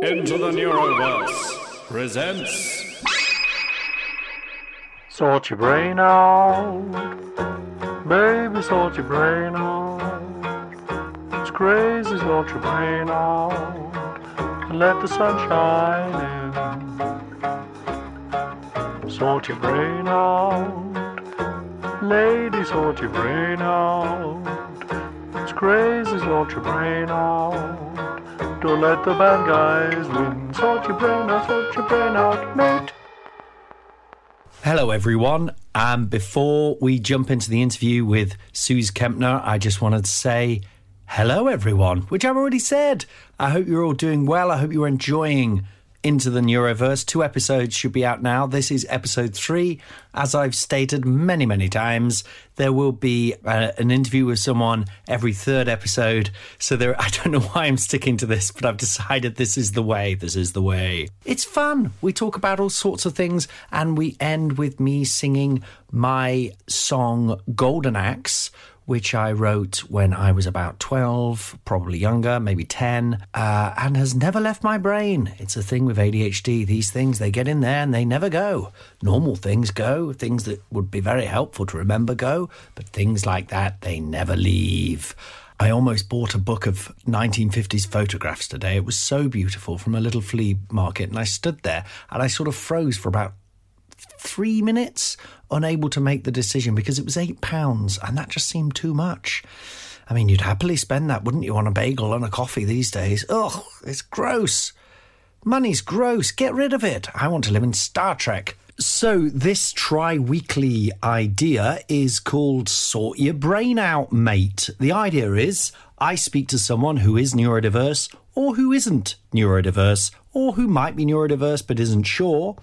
Into the Neuroverse presents Sort your brain out, baby, sort your brain out. It's crazy, sort your brain out, and let the sun shine in. Sort your brain out, lady, sort your brain out. It's crazy, sort your brain out. Don't let the bad guys win. Sort your brain out, sort your brain out, mate. Hello, everyone. And before we jump into the interview with Sooz Kempner, I just wanted to say hello, everyone, which I've already said. I hope you're all doing well. I hope you're enjoying Into the Neuroverse. Two episodes should be out now. This is episode three. As I've stated many, many times, there will be uh, an interview with someone every third episode. So there, I don't know why I'm sticking to this, but I've decided this is the way. This is the way. It's fun. We talk about all sorts of things, and we end with me singing my song Golden Axe which I wrote when I was about 12, probably younger, maybe 10, uh, and has never left my brain. It's a thing with ADHD. These things, they get in there and they never go. Normal things go, things that would be very helpful to remember go, but things like that, they never leave. I almost bought a book of 1950s photographs today. It was so beautiful from a little flea market, and I stood there and I sort of froze for about three minutes, unable to make the decision because it was eight pounds and that just seemed too much. I mean, you'd happily spend that, wouldn't you, on a bagel and a coffee these days? Ugh, it's gross. Money's gross. Get rid of it. I want to live in Star Trek. So, this tri weekly idea is called Sort Your Brain Out, Mate. The idea is I speak to someone who is neurodiverse or who isn't neurodiverse or who might be neurodiverse but isn't sure.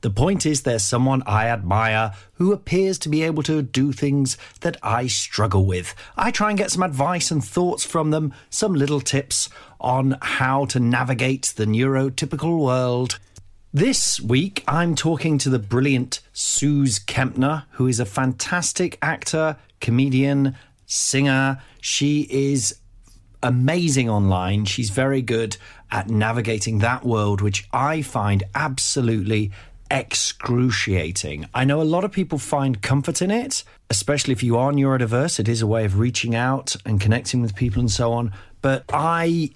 The point is, there's someone I admire who appears to be able to do things that I struggle with. I try and get some advice and thoughts from them, some little tips on how to navigate the neurotypical world. This week, I'm talking to the brilliant Sooz Kempner, who is a fantastic actor, comedian, singer. She is amazing online. She's very good at navigating that world, which I find absolutely excruciating. I know a lot of people find comfort in it, especially if you are neurodiverse. It is a way of reaching out and connecting with people and so on. But I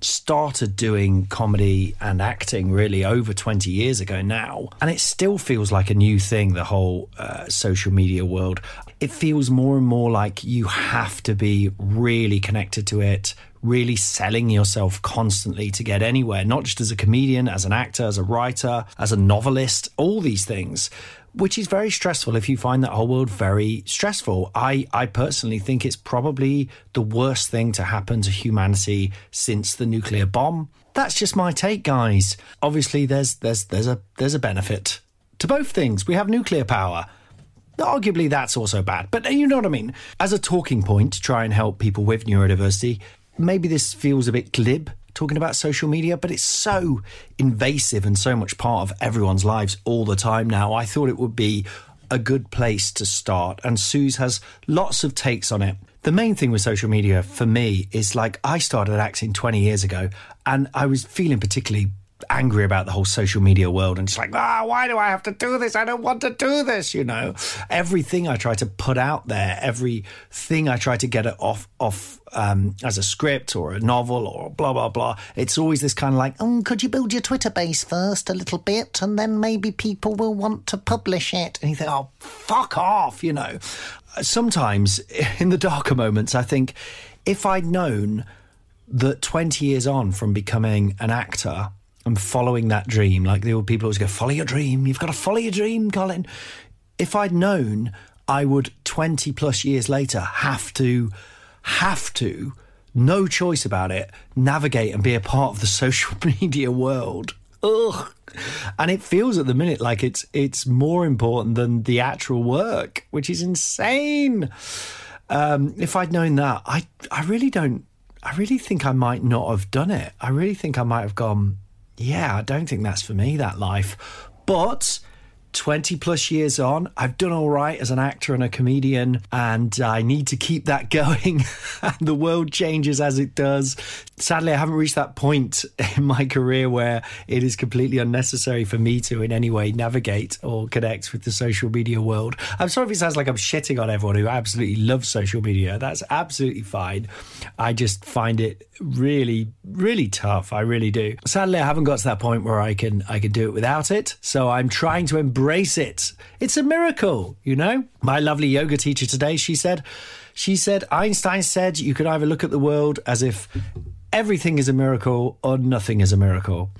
started doing comedy and acting really over 20 years ago now and it still feels like a new thing the whole uh, social media world it feels more and more like you have to be really connected to it really selling yourself constantly to get anywhere not just as a comedian as an actor as a writer as a novelist all these things which is very stressful if you find that whole world very stressful. I, I personally think it's probably the worst thing to happen to humanity since the nuclear bomb. That's just my take, guys. Obviously, there's there's there's a there's a benefit to both things. We have nuclear power. Arguably, that's also bad, but you know what I mean. As a talking point to try and help people with neurodiversity, maybe this feels a bit glib talking about social media, but it's so invasive and so much part of everyone's lives all the time now. I thought it would be a good place to start. And Sooz has lots of takes on it. The main thing with social media for me is like I started acting 20 years ago and I was feeling particularly angry about the whole social media world and just like, ah, why do I have to do this? I don't want to do this, you know. Everything I try to put out there, everything I try to get it off off um, as a script or a novel or blah blah blah. It's always this kind of like, oh, could you build your Twitter base first a little bit, and then maybe people will want to publish it. And you think, oh, fuck off, you know. Sometimes in the darker moments, I think if I'd known that 20 years on from becoming an actor and following that dream, like the old people always go, follow your dream, you've got to follow your dream, Colin. If I'd known I would 20 plus years later have to have to no choice about it, navigate and be a part of the social media world. Ugh. And it feels at the minute like it's it's more important than the actual work, which is insane. Um, if I'd known that, I I really don't. I really think I might not have done it. I really think I might have gone. Yeah, I don't think that's for me. That life, but 20 plus years on, I've done all right as an actor and a comedian, and I need to keep that going. the world changes as it does. Sadly, I haven't reached that point in my career where it is completely unnecessary for me to in any way navigate or connect with the social media world. I'm sorry if it sounds like I'm shitting on everyone who absolutely loves social media. That's absolutely fine. I just find it really, really tough. I really do. Sadly, I haven't got to that point where I can I can do it without it. So I'm trying to embrace it. It's a miracle, you know. My lovely yoga teacher today, she said, she said Einstein said you could either look at the world as if everything is a miracle or nothing is a miracle.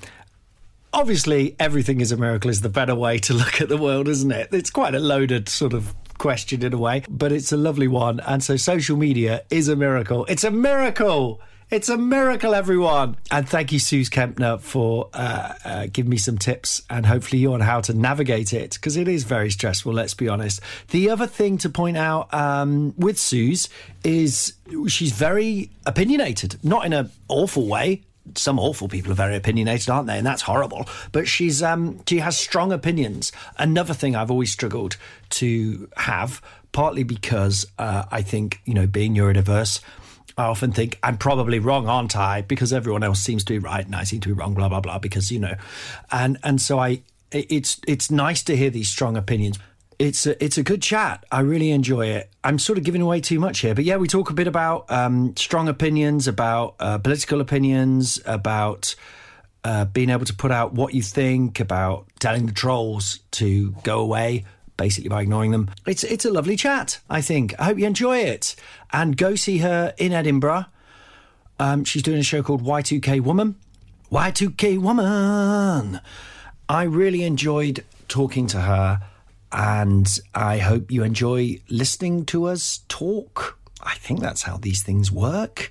Obviously, everything is a miracle is the better way to look at the world, isn't it? It's quite a loaded sort of question in a way, but it's a lovely one. And so social media is a miracle. It's a miracle. It's a miracle, everyone. And thank you, Sooz Kempner, for uh, uh, giving me some tips and hopefully you on how to navigate it because it is very stressful, let's be honest. The other thing to point out um, with Sooz is she's very opinionated, not in an awful way. Some awful people are very opinionated, aren't they? And that's horrible. But she's um, she has strong opinions. Another thing I've always struggled to have, partly because uh, I think you know being neurodiverse I often think I'm probably wrong, aren't I? Because everyone else seems to be right and I seem to be wrong, blah blah blah. Because you know, and and so I, it's it's nice to hear these strong opinions. It's a, it's a good chat. I really enjoy it. I'm sort of giving away too much here, but yeah, we talk a bit about um, strong opinions, about uh, political opinions, about uh, being able to put out what you think, about telling the trolls to go away, basically by ignoring them. It's it's a lovely chat. I think. I hope you enjoy it and go see her in Edinburgh. Um, she's doing a show called Y2K Woman. Y2K Woman. I really enjoyed talking to her, and I hope you enjoy listening to us talk. I think that's how these things work.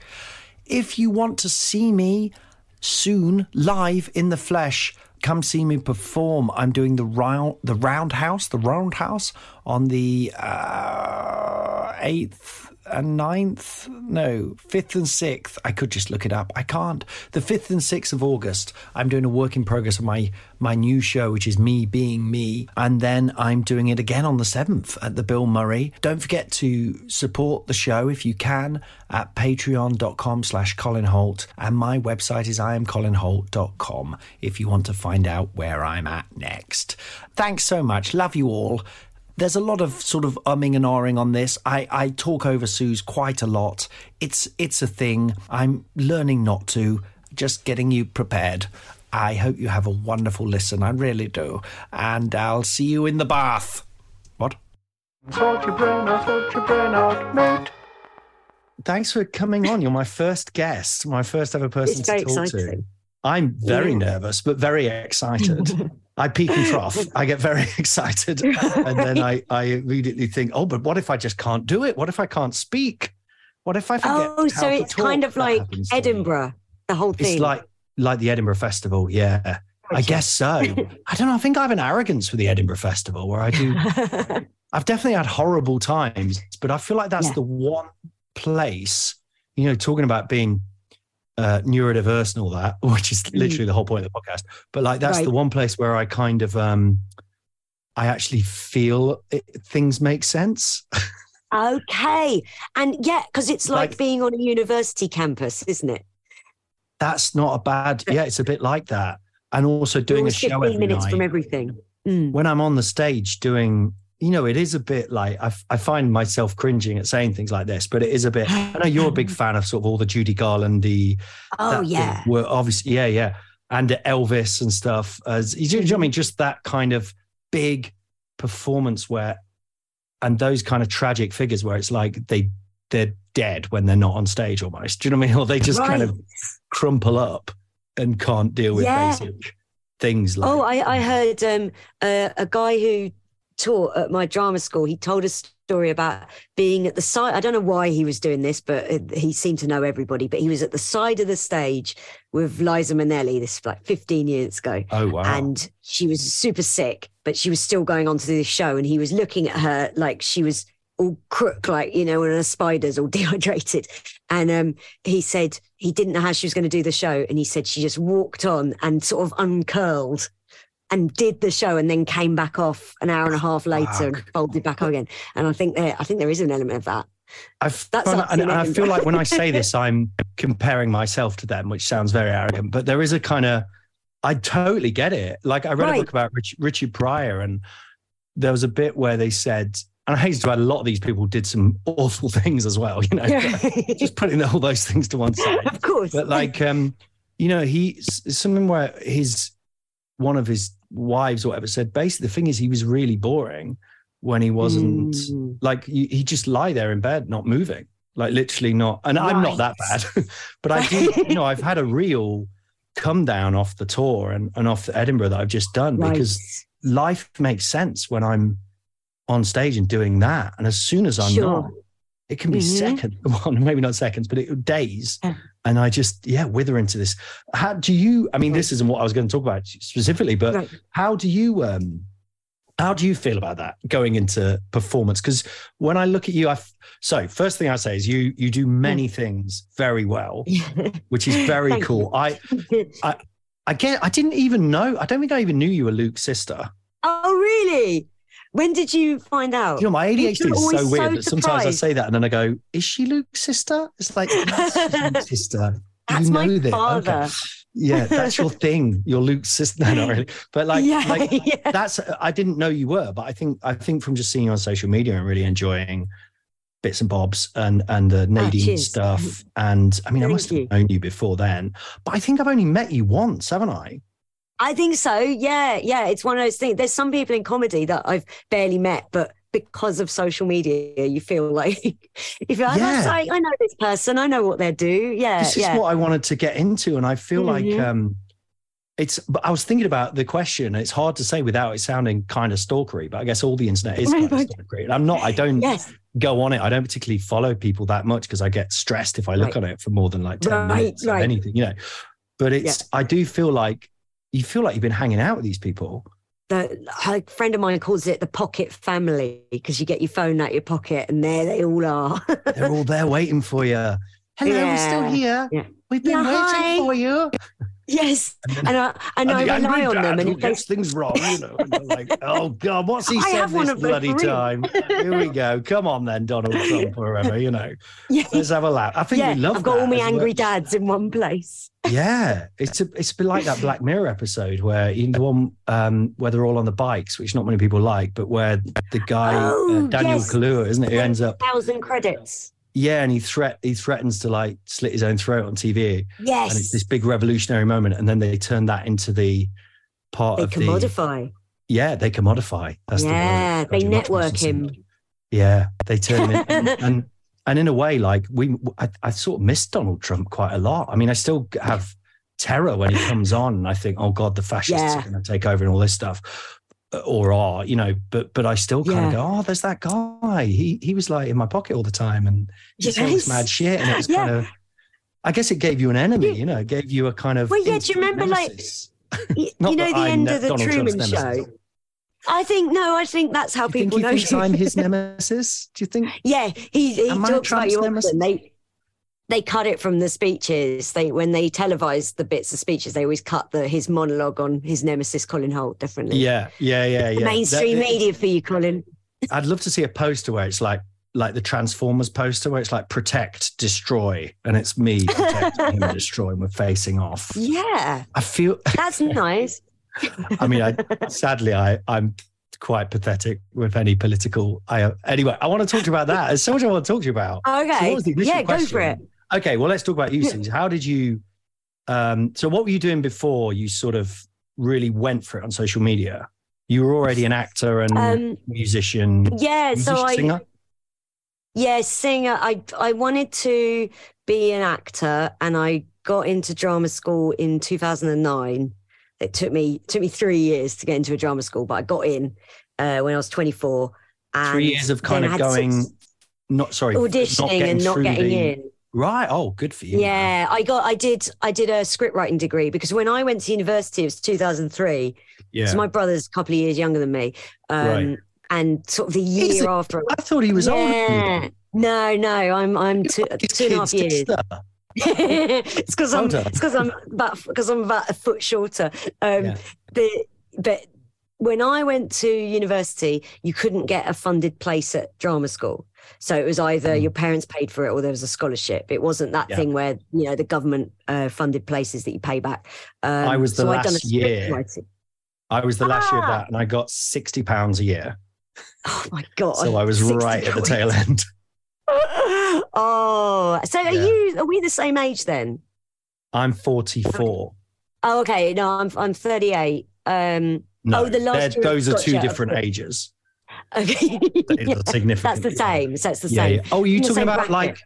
If you want to see me soon live in the flesh, come see me perform. I'm doing the round, the Roundhouse, the Roundhouse on the uh, eighth and ninth, no, 5th and 6th. I could just look it up. I can't. The 5th and 6th of August, I'm doing a work in progress of my, my new show, which is Me Being Me. And then I'm doing it again on the 7th at the Bill Murray. Don't forget to support the show if you can at patreon.com slash Colin Hoult. And my website is iamcolinhoult.com if you want to find out where I'm at next. Thanks so much. Love you all there's a lot of sort of umming and ahhing on this. I, I talk over Sooz quite a lot. It's it's a thing. I'm learning not to. Just getting you prepared. I hope you have a wonderful listen. I really do. And I'll see you in the bath. What? Sort your brain out, sort your brain out, mate. Thanks for coming on. You're my first guest, my first ever person It's to talk exciting. to. I'm very Yeah. nervous, but very excited. I peak and trough. I get very excited. And then I, I immediately think, oh, but what if I just can't do it? What if I can't speak? What if I forget? Oh, so it's kind of like happens to me. Edinburgh, the whole thing. It's like like the Edinburgh Festival, yeah. I guess so. I don't know. I think I have an arrogance for the Edinburgh Festival where I do. I've definitely had horrible times, but I feel like that's Yeah. the one place, you know, talking about being uh, neurodiverse and all that, which is literally the whole point of the podcast. But like, that's the Mm. One place where I kind of, um, I actually feel it, things make sense. okay. And yeah, because it's like, Like- being on a university campus, isn't it? that's not a bad. Yeah, it's a bit like that. And also doing a show 15 every minutes night. from everything. Mm. when I'm on the stage doing, you know, it is a bit like I, I find myself cringing at saying things like this, but it is a bit. I know you're a big fan of sort of all the Judy Garlandy. Oh, yeah. Were obviously, yeah, yeah, and Elvis and stuff. As you know, what I mean, just that kind of big performance where, and those kind of tragic figures where it's like they they're dead when they're not on stage almost. Do you know what I mean? Or they just kind of crumple up and can't deal with Yeah. basic things like Oh, I, I heard um, uh, a guy who taught at my drama school, he told a story about being at the side. I don't know why he was doing this, but he seemed to know everybody. But he was at the side of the stage with Liza Minnelli. This like 15 years ago. Oh wow. And she was super sick, but she was still going on to do the show. And he was looking at her like she was all crook, like, you know, and her spiders all dehydrated. And um, he said he didn't know how she was going to do the show. And he said she just walked on and sort of uncurled and did the show and then came back off an hour and a half later and folded back on again. And I think there, I think there is an element of that. I've That's us and, I feel like when I say this, I'm comparing myself to them, which sounds very arrogant, but there is a kind of, I totally get it. Like I read a book about Rich, Richard Pryor, and there was a bit where they said, and I hate to add, a lot of these people did some awful things as well, you know, just putting all those things to one side. of course. But like, um, you know, he something where his one of his wives or whatever said basically the thing is he was really boring when he wasn't Mm. like he just lie there in bed not moving like literally not and i'm not that bad but i do you know i've had a real come down off the tour and, and off the edinburgh that i've just done Right. because life makes sense when i'm on stage and doing that and as soon as i'm Sure. not it can be Mhm. seconds well maybe not seconds but it days. And i just yeah wither into this. How do you i mean this isn't what i was going to talk about specifically but how do you um how do you feel about that going into performance? Because when i look at you i so first thing i say is you you do many things very well which is very cool. i you. i get i didn't even know i don't think i even knew you were luke's sister. Oh, really? When did you find out? you know my adhd is so weird so that sometimes i say that and then i go is she luke's sister it's like luke's sister That's you my know this. father. Okay. yeah that's your thing you're luke's sister no not really but like yeah, like yeah. that's I didn't know you were, but I think I think from just seeing you on social media and really enjoying bits and bobs and and the Nadine Ah, stuff. And I mean, I must have you. known you before then, but I think I've only met you once, haven't I? I think so. Yeah, yeah. It's one of those things. There's some people in comedy that I've barely met, but because of social media, you feel like you feel like, Yeah. "That's like, I know this person, I know what they do. Yeah, this is yeah. what I wanted to get into, and I feel like Mhm. um, it's. But I was thinking about the question. It's hard to say without it sounding kind of stalkery, but I guess all the internet is kind of stalkery. And I'm not. I don't yes, go on it. I don't particularly follow people that much because I get stressed if I look Right. on it for more than like 10 Right, minutes right. anything, you know. But it's I do feel like you feel like you've been hanging out with these people. the a friend of mine calls it the pocket family because you get your phone out of your pocket and there they all are. They're all there waiting for you. Hello, we're still here. Yeah. We've been Yeah, waiting hi. for you. yes, and I and I the rely angry on them, dad and who if gets things wrong, you know. Like, oh god, what's he I said have one this of those bloody for time? Here we go. Come on then, Donald Trump or whatever, you know. yeah, Let's have a laugh. I think yeah, we love I've got that all my as well. angry dads in one place. Yeah, it's a, it's a bit like that Black Mirror episode where in the one um, where they're all on the bikes, which not many people like, but where the guy Oh, uh, Daniel yes. Kaluuya, isn't it, who ends up thousand credits. Yeah, and he threat he threatens to like slit his own throat on TV, Yes, and it's this big revolutionary moment, and then they turn that into the part they of the commodify. yeah they commodify. That's Yeah, the word. they God, you're much more network him. Yeah, they turn him in, and, and and in a way, like we, I, I sort of miss Donald Trump quite a lot. I mean, I still have terror when he comes on, and I think, oh God, the fascists Yeah. are going to take over and all this stuff, or are you know? But but I still kind of go, oh, there's that guy. He he was like in my pocket all the time, and he said this Yes. mad shit, and it was Yeah. kind of. I guess it gave you an enemy, Yeah. you know, it gave you a kind of. Well, yeah, do you remember, like, nemesis. Not you know the I'm end of the Donald Trump's Truman nemesis. Show. I think no, I think that's how you think people he know. thinks I'm his nemesis? Do you think? yeah, he he I talks about Trump's you nemesis? often. They they cut it from the speeches. They when they televise the bits of speeches, they always cut the his monologue on his nemesis Colin Hoult. Definitely, Yeah, yeah, yeah, yeah. mainstream That- media for you, Colin. I'd love to see a poster where it's like like the Transformers poster where it's like protect, destroy, and it's me protecting him, destroy, and we're facing off. Yeah, I feel. that's nice. I mean, I sadly, I I'm quite pathetic with any political. I anyway, I want to talk to you about that. There's so much I want to talk to you about. Okay, what was the initial yeah, go for it. Okay, well, let's talk about you, Sooz. How did you? Um, so, what were you doing before you sort of really went for it on social media? You were already an actor and Um, musician. Yeah, so musician, I singer? Yeah, singer. I I wanted to be an actor, and I got into drama school in 2009. It took me took me three years to get into a drama school, but I got in. uh, when I was 24. And Three years of kind of going, not sorry, auditioning and not getting the- in. Right. Oh, good for you. Yeah, I got, I did, I did a script writing degree because when I went to university, it was 2003. Yeah. So my brother's a couple of years younger than me. Um, Right. And sort of the year after. I thought he was older. yeah. you. No, no, I'm, I'm two, His two and a half years. it's because I'm, it's because I'm about, because I'm about a foot shorter. Um, Yeah. the, but when I went to university, you couldn't get a funded place at drama school. So it was either your parents paid for it or there was a scholarship. It wasn't that Mm. Yeah. thing where you know the government uh, funded places that you pay back. Um, I was the so I'd done a last year. writing. I was the last year of Ah. that, and I got sixty pounds a year. Oh my god! So I was 60 right at the tail end. oh, so are Yeah. you? Are we the same age then? I'm forty-four. Oh, okay. No, I'm I'm 38. Um, No, Oh, the last those are two different ages. Okay. Are That's the same. So it's the Yeah, same. yeah. Oh, are you In talking about bracket. like?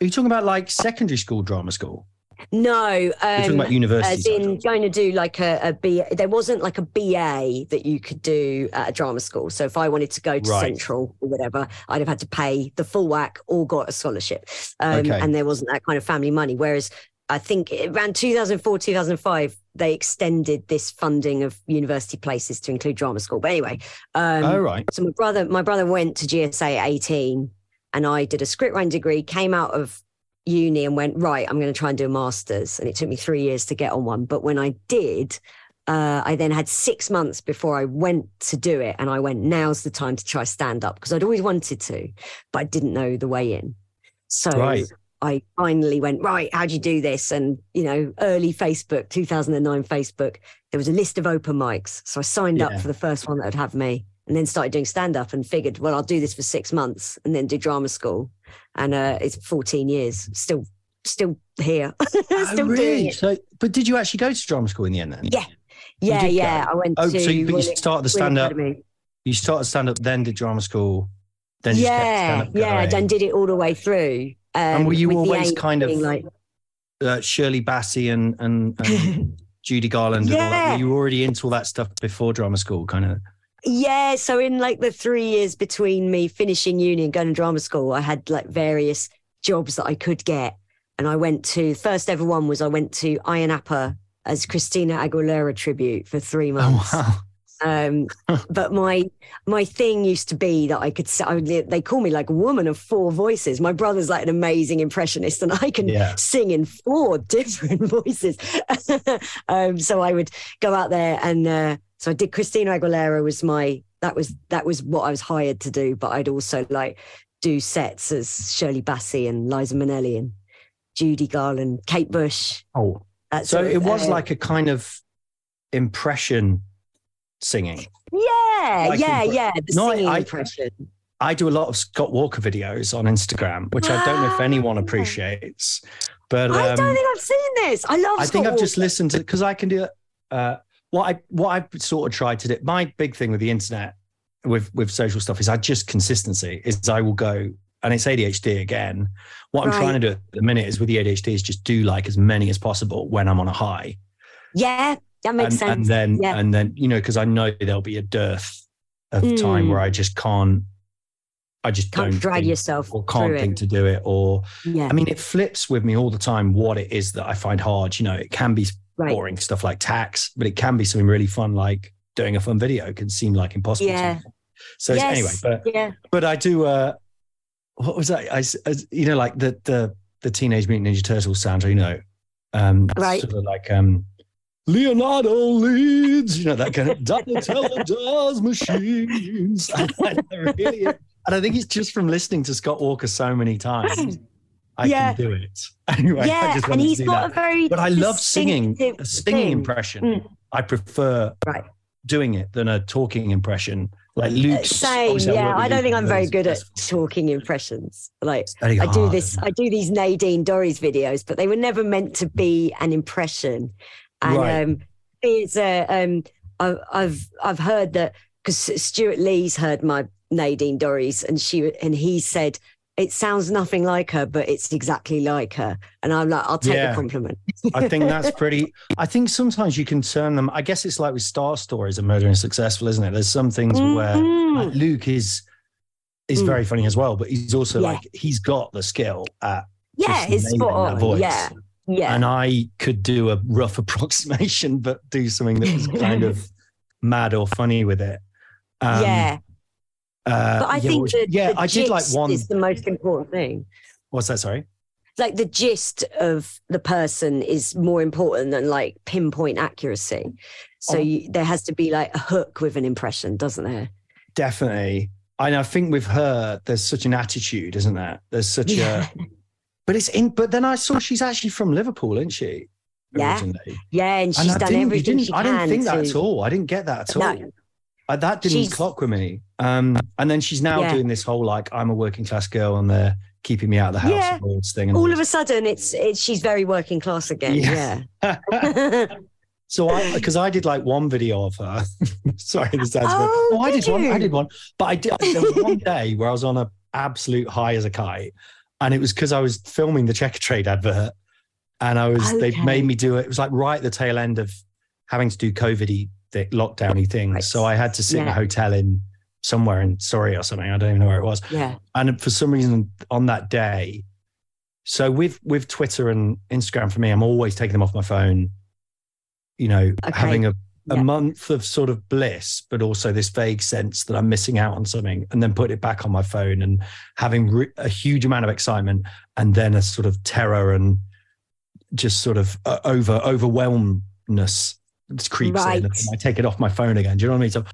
Are you talking about like secondary school drama school? No, You're talking um, about university. as in going to do like a, a B. There wasn't like a BA that you could do at a drama school. So if I wanted to go to Right. Central or whatever, I'd have had to pay the full whack or got a scholarship. Um, Okay. And there wasn't that kind of family money. Whereas I think around 2004, 2005, they extended this funding of university places to include drama school. But anyway, um, oh right. so my brother, my brother went to GSA at 18 and I did a script writing degree, came out of uni and went, right, I'm going to try and do a master's. And it took me three years to get on one. But when I did, uh, I then had six months before I went to do it. And I went, now's the time to try stand up because I'd always wanted to, but I didn't know the way in. So Right. I finally went, right, how do you do this? And, you know, early Facebook, 2009 Facebook, there was a list of open mics. So I signed Yeah. up for the first one that would have me and then started doing stand up and figured, well, I'll do this for six months and then do drama school. And uh, it's 14 years, still, still here, still oh, doing really? it. So, but did you actually go to drama school in the end? Then Yeah. Yeah, yeah. go? I went Oh, to. so you, but you started the stand up. You started stand up, then did drama school, then you just kept Yeah, yeah. I did it all the way through. Um, And were you always kind of like, uh, Shirley Bassey and and, and Judy Garland and all that. Were you already into all that stuff before drama school? Kind of. Yeah, so in like the three years between me finishing uni and going to drama school, I had like various jobs that I could get. And I went to first ever one was I went to Ayia Napa as Christina Aguilera tribute for three months. Oh wow. Um, but my my thing used to be that I could I, they call me like a woman of four voices. My brother's like an amazing impressionist, and I can Yeah. sing in four different voices. um, so I would go out there and uh, so I did Christina Aguilera was my that was that was what I was hired to do. But I'd also like do sets as Shirley Bassey and Liza Minnelli and Judy Garland, Kate Bush. Oh, so sort of, it was uh, like a kind of impression singing. yeah, like yeah, yeah. The No, I- singing I- impression. I do a lot of Scott Walker videos on Instagram, which I don't know if anyone Ah. appreciates. But I um, don't think I've seen this. I love. I think I've just listened to because I can do it. Uh, what I what I've sort of tried to do. My big thing with the internet, with with social stuff, is I just consistency. Is I will go and it's ADHD again. What I'm trying to do at the minute is with the ADHD is just do like as many as possible when I'm on a high, Yeah, that makes and, sense. and then yeah. and then you know because I know there'll be a dearth of time Mm. where I just can't. I just Can't don't drag think, yourself or can't through it. think to do it or yeah, I mean, it flips with me all the time what it is that I find hard. You know, it can be right. boring stuff like tax, but it can be something really fun, like doing a fun video. It can seem like impossible. Yeah. So Yes, anyway, but yeah, but I do. uh What was that? I, I, you know, like the the the Teenage Mutant Ninja Turtles sound. You know, um, Right. Sort of like um. Leonardo leads, you know, that kind of Donatello does machines. I and I think it's just from listening to Scott Walker so many times. I Yeah. can do it. Anyway, I yeah, just and wanted to got that. a very. But I love singing. A singing thing. impression. Mm. I prefer Right. doing it than a talking impression. Like Luke's. Same, yeah. work I don't think I'm very good at talking impressions. Like It's very I do this, I do these Nadine Dorries videos, but they were never meant to be an impression. And Right. um, it's uh, um, I, I've I've heard that because Stewart Lee's heard my Nadine Dorries, and she and he said it sounds nothing like her, but it's exactly like her. And I'm like, I'll take Yeah. the compliment. I think that's pretty. I think sometimes you can turn them. I guess it's like with star stories and Murder in Successville, isn't it? There's some things where Mhm. like, Luke is is Mm. very funny as well, but he's also Yeah. like he's got the skill at yeah, nailing spot on. voice. Yeah, yeah. And I could do a rough approximation, but do something that was kind of mad or funny with it. Um, yeah. uh, But I yeah, think which- that yeah, the I did like one. is the most important thing. What's that? Sorry. Like the gist of the person is more important than like pinpoint accuracy. So Oh. you, there has to be like a hook with an impression, doesn't there? Definitely. And I think with her, there's such an attitude, isn't there? There's such Yeah. a, but it's in, but then I saw she's actually from Liverpool, isn't she? Yeah. Originally. Yeah, and she's I done didn't, everything she I didn't think that to- at all. I didn't get that at all. No. Uh, that didn't She's- clock with me. Um, and then she's now Yeah. doing this whole like, I'm a working class girl and they're keeping me out of the house Yeah. thing. And All of a sudden, it's it's she's very working class again. Yeah. Yeah. So I, because I did like one video of her. Sorry, this sounds. Oh, oh, I did did one. I did one, but I did. There was one day where I was on a absolute high as a kite, and it was because I was filming the Checkatrade advert, and I was. They made me do it. It was like right at the tail end of having to do COVIDy th- lockdowny things. Right. So I had to sit in a hotel in somewhere in Surrey or something. I don't even know where it was. yeah. And for some reason on that day, so with with Twitter and Instagram for me, I'm always taking them off my phone. You know, Okay. having a, a Yeah. month of sort of bliss, but also this vague sense that I'm missing out on something, and then put it back on my phone and having re- a huge amount of excitement, and then a sort of terror and just sort of uh, over overwhelmness just creeps in, and Right. I take it off my phone again. Do you know what I mean? So,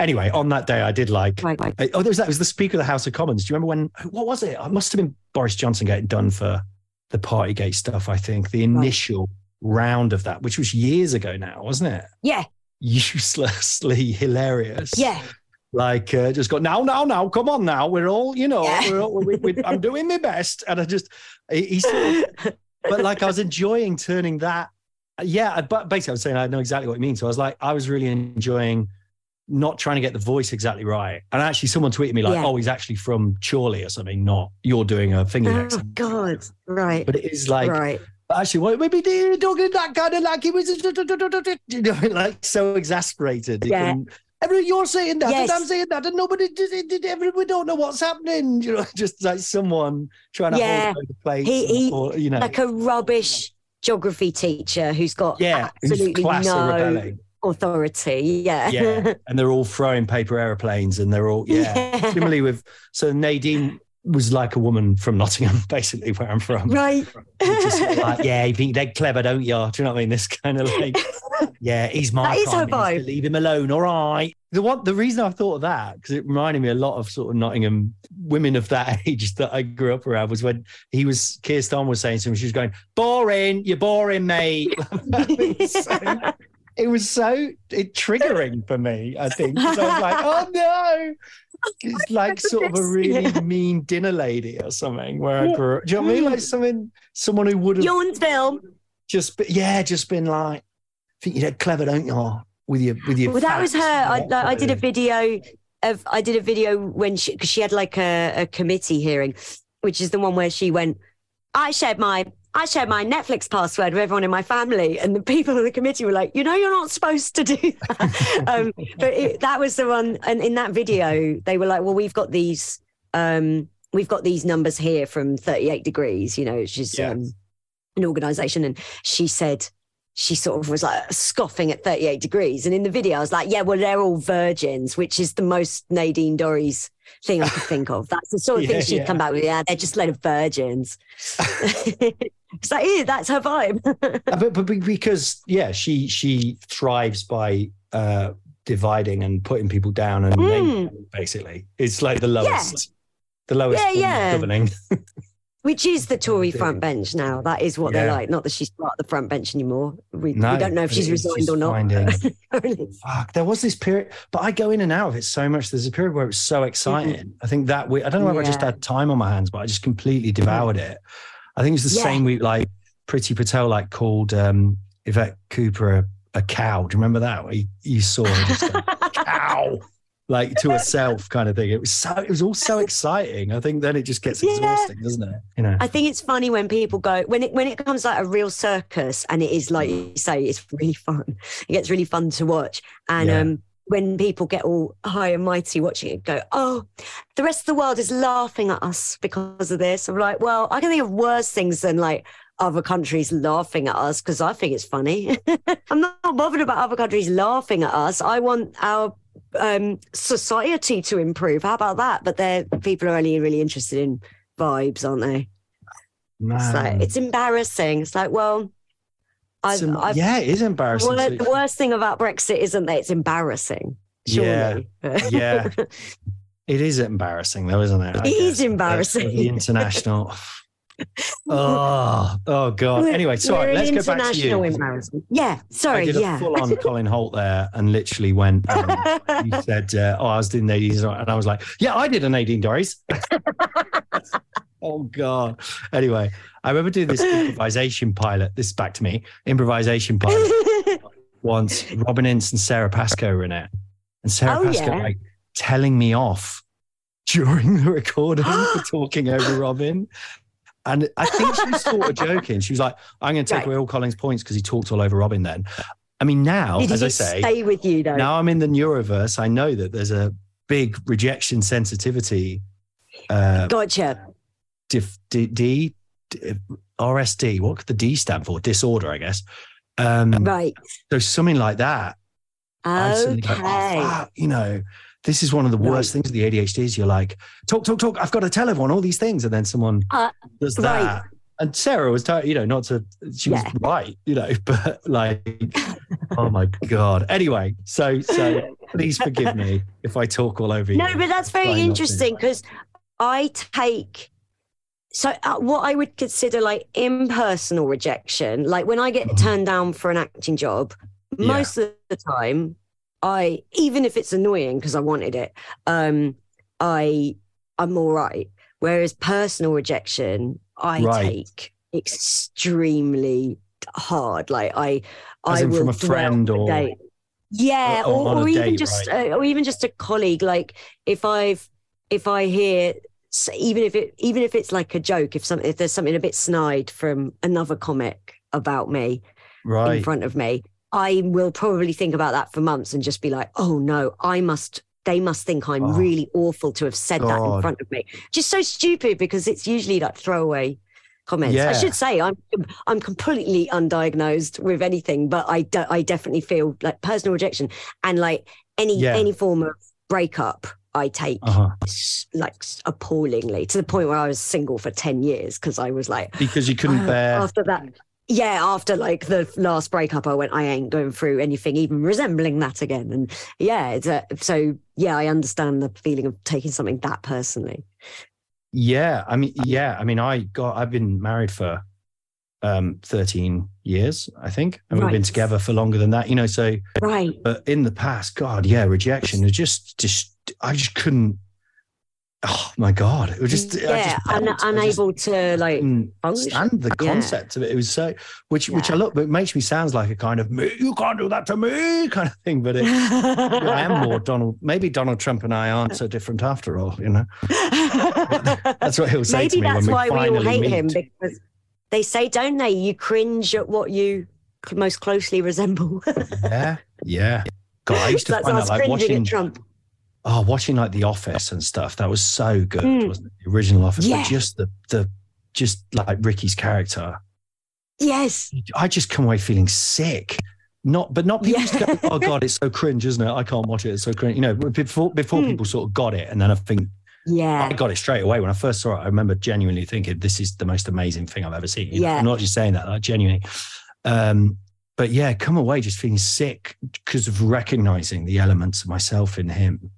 anyway, on that day, I did like Right, right. uh, Oh, there was that. It was the Speaker of the House of Commons. Do you remember when? What was it? It must have been Boris Johnson getting done for the Partygate stuff. I think the initial round of that, which was years ago now, wasn't it? Yeah. Uselessly hilarious. Yeah. Like uh, just got now, now, now. Come on, now. We're all, you know, Yeah. we're all, we, we, I'm doing my best, and I just, he, he sort of, but like I was enjoying turning that. Yeah, but basically, I was saying I know exactly what it means. So I was like, I was really enjoying not trying to get the voice exactly right. And actually, someone tweeted me like, Yeah. "Oh, he's actually from Chorley or something." Not you're doing a finger Oh accent, God. Right. but it is like right. But actually, what maybe they talking that kind of like he was, you know, like so exasperated. He Yeah. couldn't- Every, you're saying that, Yes. and I'm saying that, and nobody, everybody don't know what's happening. You know, just like someone trying to Yeah. hold the place, He- he- or, you know, Like a rubbish geography teacher who's got yeah, absolutely no authority. Yeah. Yeah, and they're all throwing paper airplanes, and they're all yeah. Yeah. Similarly with so Nadine was like a woman from Nottingham, basically where I'm from. right. Just sort of like, yeah, you think they're clever, don't you? Do you know what I mean? This kind of like, yeah, he's my That is her vibe. Leave him alone, all right. The one, the reason I thought of that because it reminded me a lot of sort of Nottingham women of that age that I grew up around was when he was Keir Starmer was saying to him, she was going, "Boring, you're boring, mate." it, was so, it was so it triggering for me. I think I was like, "Oh no." It's like sort of a really Yeah. mean dinner lady or something where I grew up. Do you know what I mean? Mm. Like someone, someone who would have Yawnsville. just be, yeah, just been like, think you're clever, don't you? With your with your. Well, that was her. I, I did a video of. I did a video when she because she had like a, a committee hearing, which is the one where she went. I shared my. I shared my Netflix password with everyone in my family, and the people in the committee were like, "You know, you're not supposed to do that." um, but it, that was the one, and in that video, they were like, "Well, we've got these, um, we've got these numbers here from 38 Degrees, you know, which is Yeah. um, an organisation." And she said, she sort of was like scoffing at 38 degrees. And in the video, I was like, yeah, well, they're all virgins, which is the most Nadine Dorries thing I could think of. That's the sort of Yeah, thing she'd yeah. come back with. Yeah, they're just a load of virgins. it's like, yeah, that's her vibe. Uh, but, but because yeah, she she thrives by uh dividing and putting people down and Mm. them, basically it's like the lowest, the lowest Yeah, yeah. governing. Which is the Tory front bench now. That is what they're like. Not that she's part of the front bench anymore. We, No, we don't know if she's resigned or not. Fuck, there was this period, but I go in and out of it so much. There's a period where it was so exciting. I think that week, I don't know whether I just had time on my hands, but I just completely devoured it. I think it was the Yeah. same week, like Priti Patel, like called um, Yvette Cooper a, a cow. Do you remember that? Where you, you saw her just go, cow. Like to herself kind of thing. It was so it was all so exciting. I think then it just gets Yeah. exhausting, doesn't it? You know. I think it's funny when people go when it when it comes like a real circus and it is like you say it's really fun. It gets really fun to watch. And Yeah. um when people get all high and mighty watching it go, oh, the rest of the world is laughing at us because of this. I'm like, well, I can think of worse things than like other countries laughing at us because I think it's funny. I'm not bothered about other countries laughing at us. I want our um, society to improve. How about that? But they're people are only really interested in vibes, aren't they? It's like it's embarrassing. It's like, well, I've, Some- I've yeah, it is embarrassing. well, the worst thing about Brexit isn't that it's embarrassing. Yeah, Surely. yeah. It is embarrassing, though, isn't it? I It is guess, uh, embarrassing. The international. oh, oh God. We're- Anyway, sorry. let's go back to you. embarrassment. Yeah, I sorry. did a Yeah. full on Colin Hoult there and literally went, um, you said, uh, oh, I was doing Nadine Dorries. And I was like, yeah, I did a Nadine Dorries. oh, God. Anyway, I remember doing this improvisation pilot. This is back to me. Improvisation pilot once. Robin Ince and Sara Pascoe were in it. And Sara Oh, Pascoe, yeah. like, telling me off during the recording for talking over Robin. And I think she was sort of joking. She was like, I'm going to take Right. away all Colin's points because he talked all over Robin then. I mean, now, Did as I say, stay with you though? now I'm in the Neuroverse. I know that there's a big rejection sensitivity uh, Gotcha. dif, D, D, D- RSD. What could the D stand for? Disorder, I guess. Um, Right. So something like that. I suddenly go, oh, Okay. you know, this is one of the worst things with the ADHD is you're like, talk, talk, talk. I've got to tell everyone all these things. And then someone Uh, does right. that. And Sara was, t- you know, not to, she was right, you know, but like, oh my God. Anyway, so, so please forgive me if I talk all over you. No, but that's very Try not to. interesting because I take so uh, what I would consider like impersonal rejection, like when I get Mhm. turned down for an acting job, Yeah. most of the time, I even if it's annoying because I wanted it, um, I I'm all right. Whereas personal rejection, I Right. take extremely hard. Like I, As I will from a friend or- days. yeah, or- or, or even date, just right. uh, or even just a colleague. Like if I've if I hear s- even if it even if it's like a joke, if something if there's something a bit snide from another comic about me right. in front of me, I will probably think about that for months and just be like, oh no, I must. They must think I'm Oh, really awful to have said that in front of me. Just so stupid because it's usually like throwaway comments. Yeah. I should say I'm I'm completely undiagnosed with anything, but I de- I definitely feel like personal rejection and like any Yeah. any form of breakup I take Uh-huh. like appallingly to the point where I was single for 10 years because I was like Because you couldn't "Oh," bear. after that yeah after like the last breakup I went I ain't going through anything even resembling that again and yeah it's a, so yeah I understand the feeling of taking something that personally Yeah, I mean, yeah, I mean, I got, I've been married for um 13 years, I think, and we've been together for longer than that, you know. So, right but in the past, God, yeah, rejection is just, just, I just couldn't. Oh my God, it was just, yeah just un- I just unable to like couldn't function. stand the Yeah. concept of it. It was so, which, which I Yeah. look, but it makes me sounds like a kind of me, you can't do that to me kind of thing. But it, I am more Donald. Maybe Donald Trump and I aren't so different after all. You know, that's what he'll say Maybe to me that's when we why we all hate meet. him because they say, don't they? You cringe at what you most closely resemble. Yeah, yeah. God, I used to that's find us that like cringing watching, at Trump. Oh, watching like The Office and stuff. That was so good, Mm. wasn't it? The original Office, Yeah. but just the the just like Ricky's character. Yes. I just come away feeling sick. Not, but not people Yeah. just go, oh God, it's so cringe, isn't it? I can't watch it. It's so cringe. You know, before before Hmm. people sort of got it, and then I think Yeah. I got it straight away when I first saw it. I remember genuinely thinking, "This is the most amazing thing I've ever seen." You know, Yeah. I'm not just saying that, like genuinely. Um, but yeah, come away just feeling sick because of recognizing the elements of myself in him,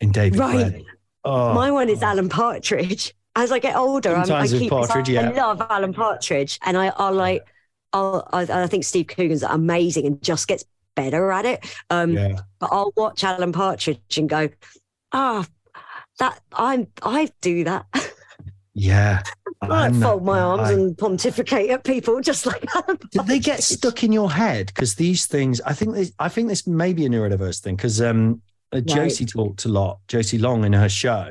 in David. Right. Oh, My one is Alan Partridge. As I get older, I'm, I keep Partridge, yeah. I love Alan Partridge, and I, I like. I'll, I, I think Steve Coogan's amazing and just gets better at it. Um, yeah, But I'll watch Alan Partridge and go, ah, that I'm I do that. yeah. I like fold my arms I- and pontificate at people just like Alan Did they get stuck in your head? Because these things, I think, this, I think this may be a neurodiverse thing. Because um, uh, Josie talked a lot, Josie Long in her show.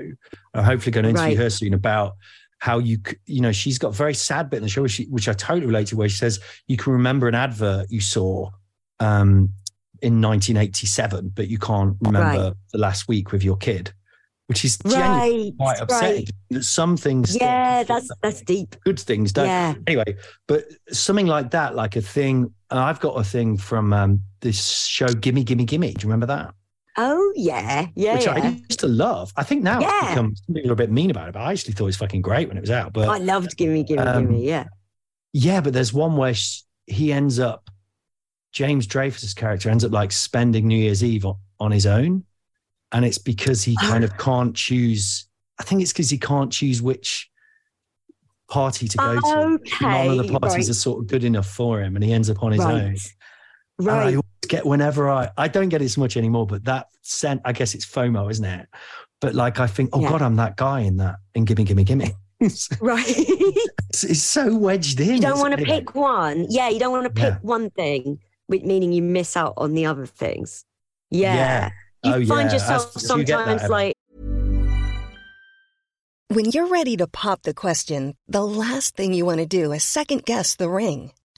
I'm hopefully going to interview Right. her soon about how you, you know, she's got a very sad bit in the show, which, she, which I totally relate to, where she says you can remember an advert you saw um, in 1987, but you can't remember Right. the last week with your kid, which is genuinely Right, quite upsetting. right. That Some things, Yeah, that's that's deep. good things don't. Yeah. Anyway, but something like that, like a thing, and I've got a thing from um, this show, Gimme, Gimme, Gimme. Do you remember that? Oh yeah, yeah, Which yeah. I used to love. I think now it's become some people are a bit mean about it, but I actually thought it was fucking great when it was out. But I loved Gimme, Gimme, Um, Gimme. Yeah. yeah, but there's one where sh he ends up, James Dreyfus's character ends up like spending New Year's Eve on, on his own. And it's because he kind of can't choose. I think it's because he can't choose which party to go to. None of the parties right. are sort of good enough for him, and he ends up on his own. Right. I Right. Always get whenever I I don't get it so much anymore, but that sent I guess it's FOMO, isn't it? But like I think, oh Yeah. God, I'm that guy in that in Gimme Gimme Gimme. Right. you it's so wedged in. You don't want to pick one. Yeah, you don't want to pick Yeah. one thing, which meaning you miss out on the other things. Yeah. Yeah. You Oh, find yeah. yourself That's- do you that, sometimes like When you're ready to pop the question, the last thing you want to do is second guess the ring.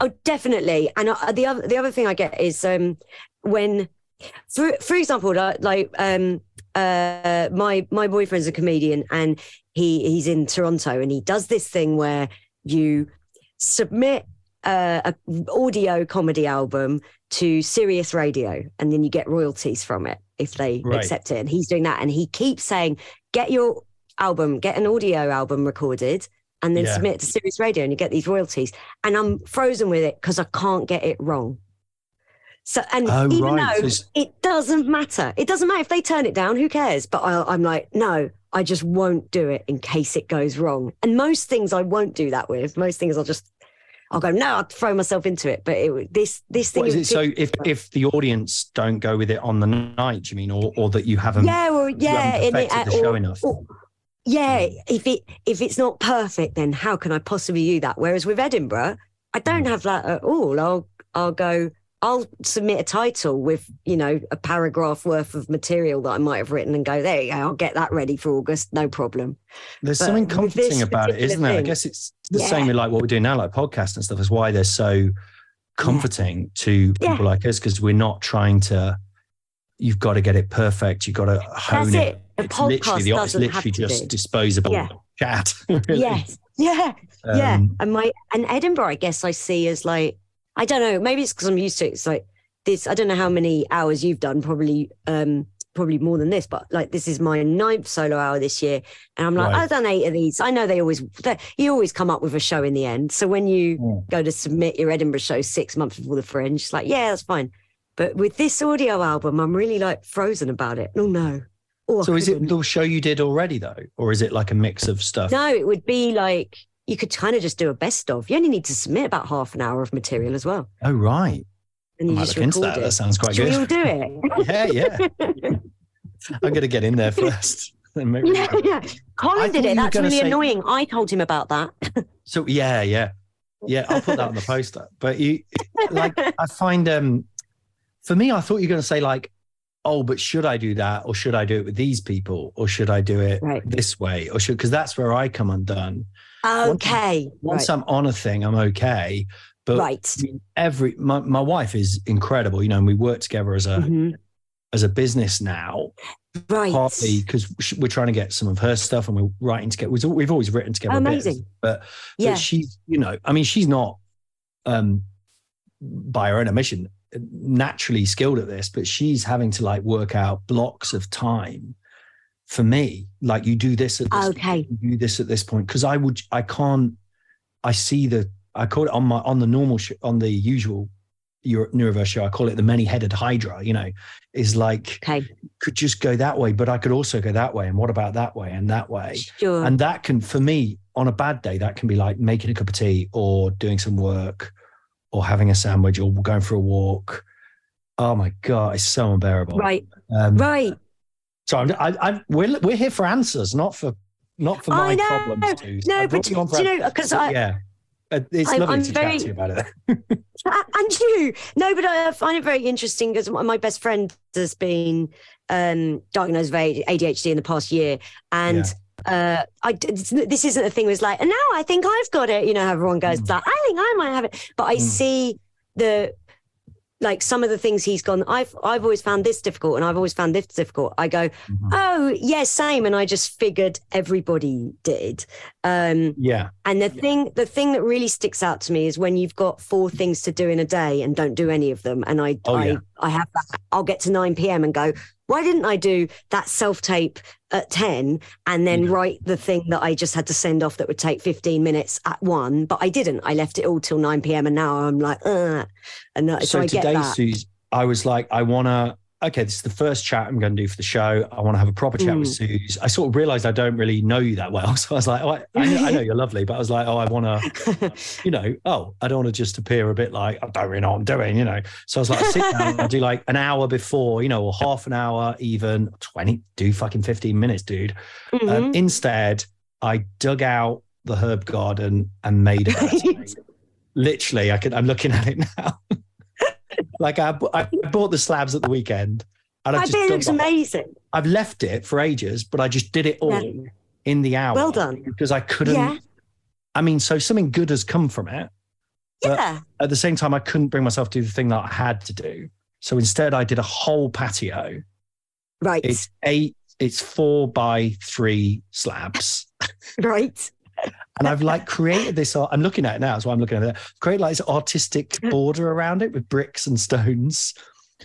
Oh, definitely. And uh, the other the other thing I get is um, when, for for example, like, like um, uh, my my boyfriend's a comedian and he he's in Toronto and he does this thing where you submit uh, a audio comedy album to Sirius Radio and then you get royalties from it if they Right. accept it. And he's doing that and he keeps saying, "Get your album, get an audio album recorded." And then Yeah. submit it to Sirius Radio, and you get these royalties and I'm frozen with it because I can't get it wrong. So, and Oh, even right. Though it doesn't matter, it doesn't matter if they turn it down, who cares? But I, I'm like, no, I just won't do it in case it goes wrong. And most things I won't do that with. Most things I'll just, I'll go, no, I'll throw myself into it. But it, this, this thing What is it? So if if the audience don't go with it on the night, you mean, or or that you haven't? yeah, or yeah, haven't and it- perfected the or- show enough. or- yeah, if it if it's not perfect, then how can I possibly do that? Whereas with Edinburgh, I don't Mm. have that at all. I'll I'll go. I'll submit a title with you know a paragraph worth of material that I might have written and go there. You go, I'll get that ready for August, no problem. There's But something comforting about it, isn't there? I guess it's the Yeah. same with like what we're doing now, like podcasts and stuff. Is why they're so comforting to Yeah. people like us because we're not trying to. You've got to get it perfect. You've got to hone That's it. it. A It's literally podcast the it's doesn't have literally just disposable Yeah. chat. really. Yes, yeah, yeah. Um, And my and Edinburgh, I guess I see as like I don't know. Maybe it's because I'm used to it. It's like this. I don't know how many hours you've done. Probably, um, probably more than this. But like this is my ninth solo hour this year, and I'm like, Right. I've done eight of these. I know they always they, you always come up with a show in the end. So when you Yeah. go to submit your Edinburgh show six months before the Fringe, it's like yeah, that's fine. But with this audio album, I'm really like frozen about it. Oh no. Oh, So is it the show you did already though, or is it like a mix of stuff? No, it would be like you could kind of just do a best of. You only need to submit about half an hour of material as well, Oh right, and I you might just look into that. it. That sounds quite Should good. all do it? yeah, yeah. I'm gonna get in there first. yeah, yeah. Colin did it. That's really say- annoying. I told him about that. So yeah, yeah, yeah. I'll put that on the poster. But you, like, I find um, for me, I thought you were going to say like, oh, but should I do that, or should I do it with these people, or should I do it Right. this way, or should because that's where I come undone. okay. Once right. I'm on a thing, I'm okay. But right. Every my, my wife is incredible, you know, and we work together as a Mhm. as a business now, Right. partly because we're trying to get some of her stuff and we're writing together. We've we've always written together. a bit, Amazing. but, Yeah. but she's, you know, I mean, she's not um, by her own admission naturally skilled at this, but she's having to like work out blocks of time for me. Like you do this at this Okay. you do this at this point because I would I can't I see the I call it on my on the normal sh- on the usual your Neuroverse show I call it the many headed hydra you know is like Okay. could just go that way but I could also go that way and what about that way and that way Sure. and that can for me on a bad day that can be like making a cup of tea or doing some work or having a sandwich or going for a walk oh my god it's so unbearable right. um, Right. so I'm, I, I'm we're we're here for answers, not for not for I my problems. Too. No, I but you for- you know, 'cause I- yeah, it's lovely I'm to very- chat to you about it. And you, no, but I find it very interesting because my best friend has been um, diagnosed with ADHD in the past year, and uh, I this isn't the thing. was like, and now I think I've got it. You know, everyone goes Mm. like, I think I might have it, but I Mm. see the like some of the things he's gone. I've I've always found this difficult, and I've always found this difficult. I go, Mm-hmm. oh yeah, same, and I just figured everybody did. Um, yeah, and the thing, the thing that really sticks out to me is when you've got four things to do in a day and don't do any of them. And I, Oh, I, yeah. I have that. I'll get to nine p.m. and go, why didn't I do that self tape at ten and then Yeah. write the thing that I just had to send off that would take fifteen minutes at one? But I didn't. I left it all till nine p.m. And now I'm like, uh, and that, so, So, I get today, that. Sooz, I was like, I want to. Okay, this is the first chat I'm going to do for the show. I want to have a proper chat with Mm. Sooz. I sort of realized I don't really know you that well, so I was like, oh, I, I, know, I know you're lovely, but I was like, oh, I want to, you know, oh, I don't want to just appear a bit like I don't really know what I'm doing, you know. So I was like, I sit down, I'll do like an hour before, you know, or half an hour, even twenty, do fucking fifteen minutes, dude. Um, Mhm. instead, I dug out the herb garden and made a recipe. Literally, I could. I'm looking at it now. Like I, I bought the slabs at the weekend, and I've I bet it looks amazing. I've left it for ages, but I just did it all Yeah. in the hour. Well done. because I couldn't. Yeah. I mean, so something good has come from it. Yeah. at the same time, I couldn't bring myself to do the thing that I had to do. So instead, I did a whole patio. Right. It's eight. It's four by three slabs. right. And I've like created this. I'm looking at it now. That's why I'm looking at it. Create like this artistic mm. border around it with bricks and stones.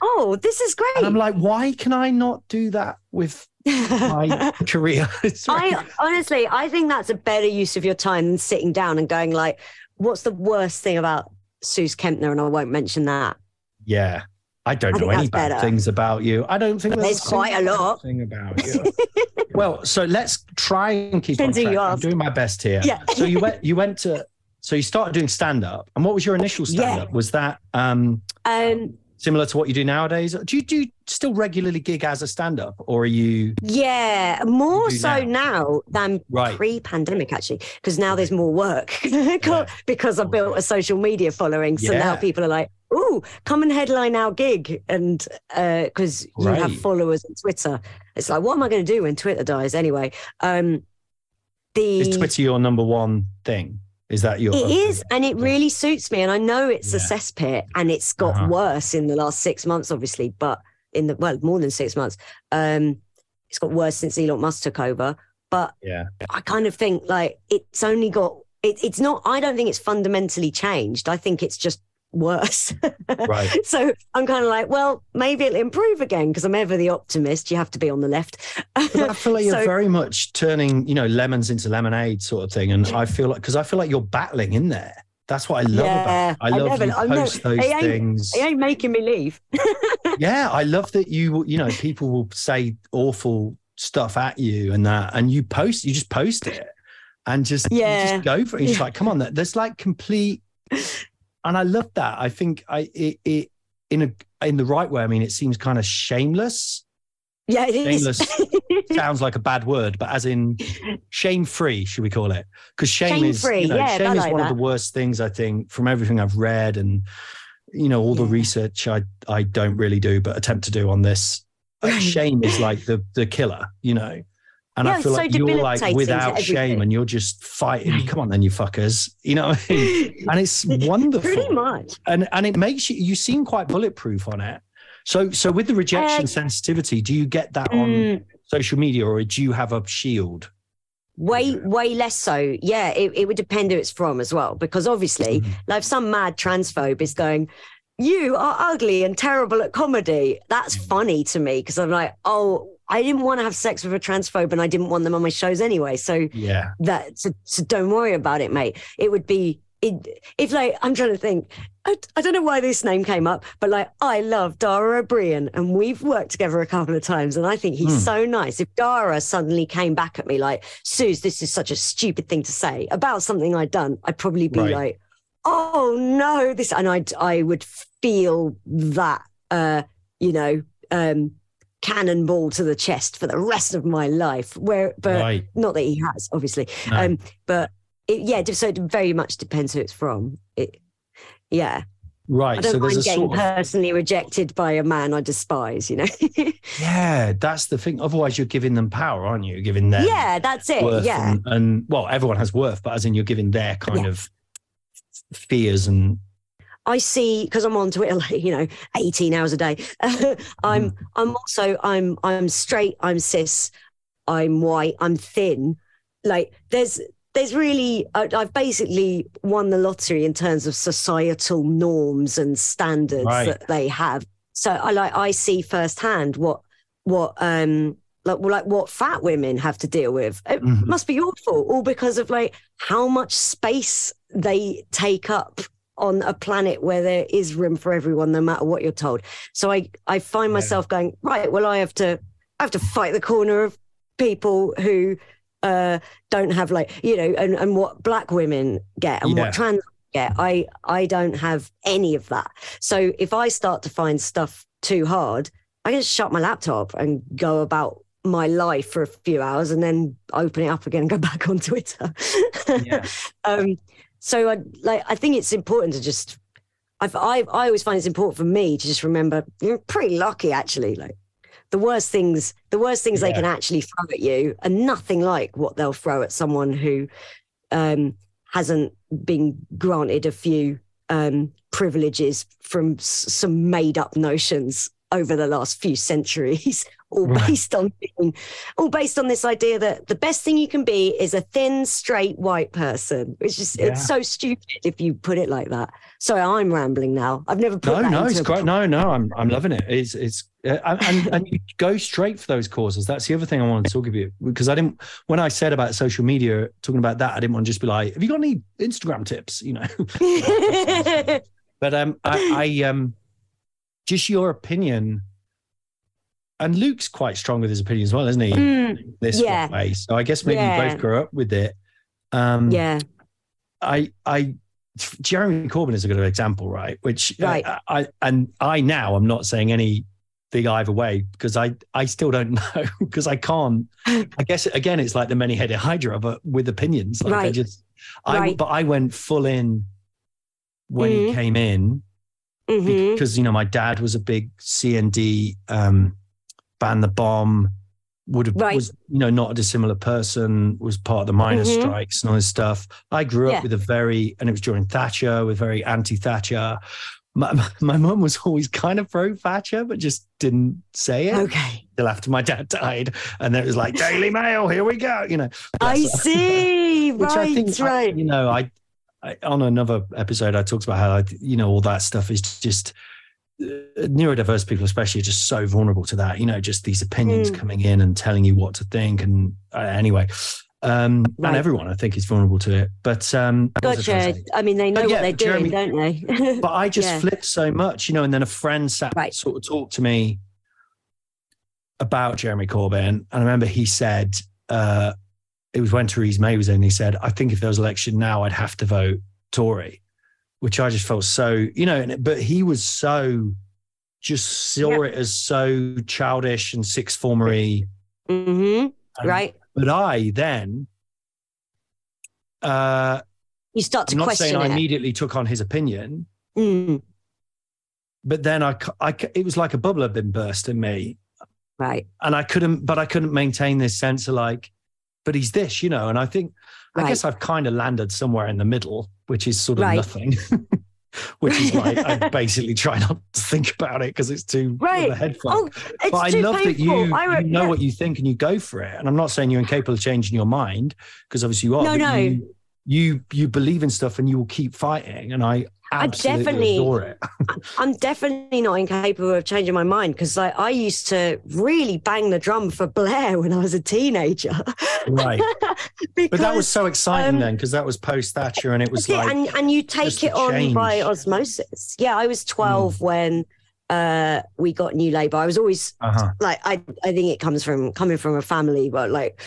Oh, this is great. And I'm like, why can I not do that with my career? I honestly, I think that's a better use of your time than sitting down and going like, "What's the worst thing about Sooz Kempner?" And I won't mention that. yeah. I don't I know any bad better. things about you. I don't think There's a quite a lot. thing about you. Well, so let's try and keep on Depends who track. you I'm ask. doing my best here. Yeah. so you went you went to so you started doing stand up. And what was your initial stand up? Was that um Um, similar to what you do nowadays? Do you do you still regularly gig as a stand up or are you yeah, more do so now. now, than Right. pre-pandemic actually, because now there's more work because I built a social media following. So now people are like, "Ooh, come and headline our gig," and because you have followers on Twitter, it's like, what am I going to do when Twitter dies anyway? Um, the is Twitter your number one thing? Is that your It is, and it really suits me. And I know it's a cesspit, and it's got Uh-huh. worse in the last six months, obviously. But in the well, more than six months, um, it's got worse since Elon Musk took over. But Yeah. I kind of think like it's only got it, it's not. I don't think it's fundamentally changed. I think it's just worse. Right. so I'm kind of like, well, maybe it'll improve again because I'm ever the optimist. You have to be on the left. But I feel like you're very much turning, you know, lemons into lemonade sort of thing. And I feel like because I feel like you're battling in there. That's what I love Yeah, about it. I I love never- you post those it things. It ain't making me leave. yeah, I love that you, you know, people will say awful stuff at you and that, and you post, you just post it and just, you Yeah. just go for it. It's Yeah. like, come on, there's like complete, and I love that. I think I, it, it, in a, in the right way. I mean, it seems kind of shameless. Yeah, it is. Shameless sounds like a bad word, but as in shame free, should we call it? Because shame is, Shame-free, you know, yeah, shame is like one that. of the worst things I think from everything I've read and you know all the Yeah. research I I don't really do but attempt to do on this. Shame is like the the killer, you know. And Yeah, I feel it's so like you're like without shame and you're just fighting. Come on, then you fuckers. You know, what I mean? and it's wonderful Pretty much. and and it makes you you seem quite bulletproof on it So, so with the rejection Uh, sensitivity, do you get that on Mm. social media, or do you have a shield? Way, way less so. Yeah, it, it would depend who it's from as well. Because obviously, Mm-hmm. like some mad transphobe is going, You are ugly and terrible at comedy. That's Mm. funny to me because I'm like, Oh, I didn't want to have sex with a transphobe and I didn't want them on my shows anyway. So Yeah, that, so, so don't worry about it, mate. It would be, it, if like, I'm trying to think, I, I don't know why this name came up, but like, I love Dara Ó Briain and we've worked together a couple of times and I think he's Hmm. so nice. If Dara suddenly came back at me like, Sooz, this is such a stupid thing to say about something I'd done, I'd probably be Right. like, oh no, this, and I'd, I would feel that, uh, you know, um, cannonball to the chest for the rest of my life. Where, but Right. not that he has, obviously. No. Um, but it, yeah, so it very much depends who it's from. It, yeah, right. I don't So there's mind a getting sort of personally rejected by a man I despise. You know. yeah. That's the thing. Otherwise, you're giving them power, aren't you? You're giving them yeah, that's it. Yeah, and, and well, everyone has worth, but as in you're giving their kind Yeah. of fears and I see because I'm on Twitter, like, you know, 18 hours a day. I'm Mm-hmm. I'm also I'm I'm straight, I'm cis, I'm white, I'm thin. Like there's there's really I, I've basically won the lottery in terms of societal norms and standards Right. that they have. So I like I see firsthand what what um like well, like what fat women have to deal with. It Mhm. must be awful, all because of like how much space they take up on a planet where there is room for everyone, no matter what you're told. So I I find myself going right. Well, I have to I have to fight the corner of people who uh, don't have like you know and, and what black women get and Yeah. what trans get. I I don't have any of that. So if I start to find stuff too hard, I can just shut my laptop and go about my life for a few hours and then open it up again and go back on Twitter. Yeah. um, so I like I think it's important to just I've, I I always find it's important for me to just remember you're pretty lucky actually. Like the worst things, the worst things they can actually throw at you are nothing like what they'll throw at someone who um, hasn't been granted a few um, privileges from s- some made up notions over the last few centuries, all Right. based on being, all based on this idea that the best thing you can be is a thin, straight white person, which is Yeah. it's so stupid if you put it like that. Sorry, I'm rambling now. I've never put no, that no, it's a great. No, no, I'm I'm loving it. It's it's uh, and and you go straight for those causes. That's the other thing I want to talk about because I didn't when I said about social media, talking about that, I didn't want to just be like, "Have you got any Instagram tips?" You know, but um, I, I um, just your opinion. And Luke's quite strong with his opinion as well, isn't he? Mm, this yeah. way. So I guess maybe you Yeah. both grew up with it. Um, yeah, I, I, Jeremy Corbyn is a good example, right? Which, uh, Right. I, and I now I'm not saying anything either way because I, I still don't know because I can't. I guess again, it's like the many-headed hydra, but with opinions. Like I Right. just, I, Right. but I went full in when he Mhm. came in Mhm. because you know my dad was a big CND um, ban the bomb would have Right. was you know not a dissimilar person was part of the miners Mhm. strikes and all this stuff i grew up Yeah. with a very and it was during thatcher with very anti-thatcher my, my mum was always kind of pro thatcher but just didn't say it okay. till after my dad died and then it was like daily mail here we go you know I see. which right, I think, I- right. you know, I, I on another episode I talked about how I, you know all that stuff is just neurodiverse people, especially, are just so vulnerable to that. You know, just these opinions Mm. coming in and telling you what to think. And uh, anyway, um, Right. and everyone I think is vulnerable to it. But um, was I Gotcha. I mean, they know But yeah, what they're doing, don't they? But I just Yeah. flipped so much, you know. And then a friend sat Right. sort of talked to me about Jeremy Corbyn, and I remember he said. Uh, it was when Theresa May was in. He said, "I think if there was election now, I'd have to vote Tory," which I just felt so, you know. and- But he was so, just saw it as so childish and sixth formery. hmm And- Right. But I then, uh, You start to I'm not question saying I it. immediately took on his opinion, Mm, but then I, I, it was like a bubble had been burst in me, right. and I couldn't, but I couldn't maintain this sense of like, but he's this, you know. And I think, I Right. guess I've kind of landed somewhere in the middle, which is sort of Right. nothing. which is why I basically try not to think about it because it's too Right. a head fuck. Oh, but I love that you, painful. I you know yeah. what you think and you go for it. And I'm not saying you're incapable of changing your mind because obviously you are. No, no. You, you you believe in stuff and you will keep fighting. And I I definitely- adore it. I'm definitely not incapable of changing my mind because like I used to really bang the drum for Blair when I was a teenager. Right. But that was so exciting um, then because that was post Thatcher and it was like and and you take it on by change. Hmm. osmosis. Yeah, I was 12 when uh we got New Labour. I was always uh-huh. like I I think it comes from coming from a family but like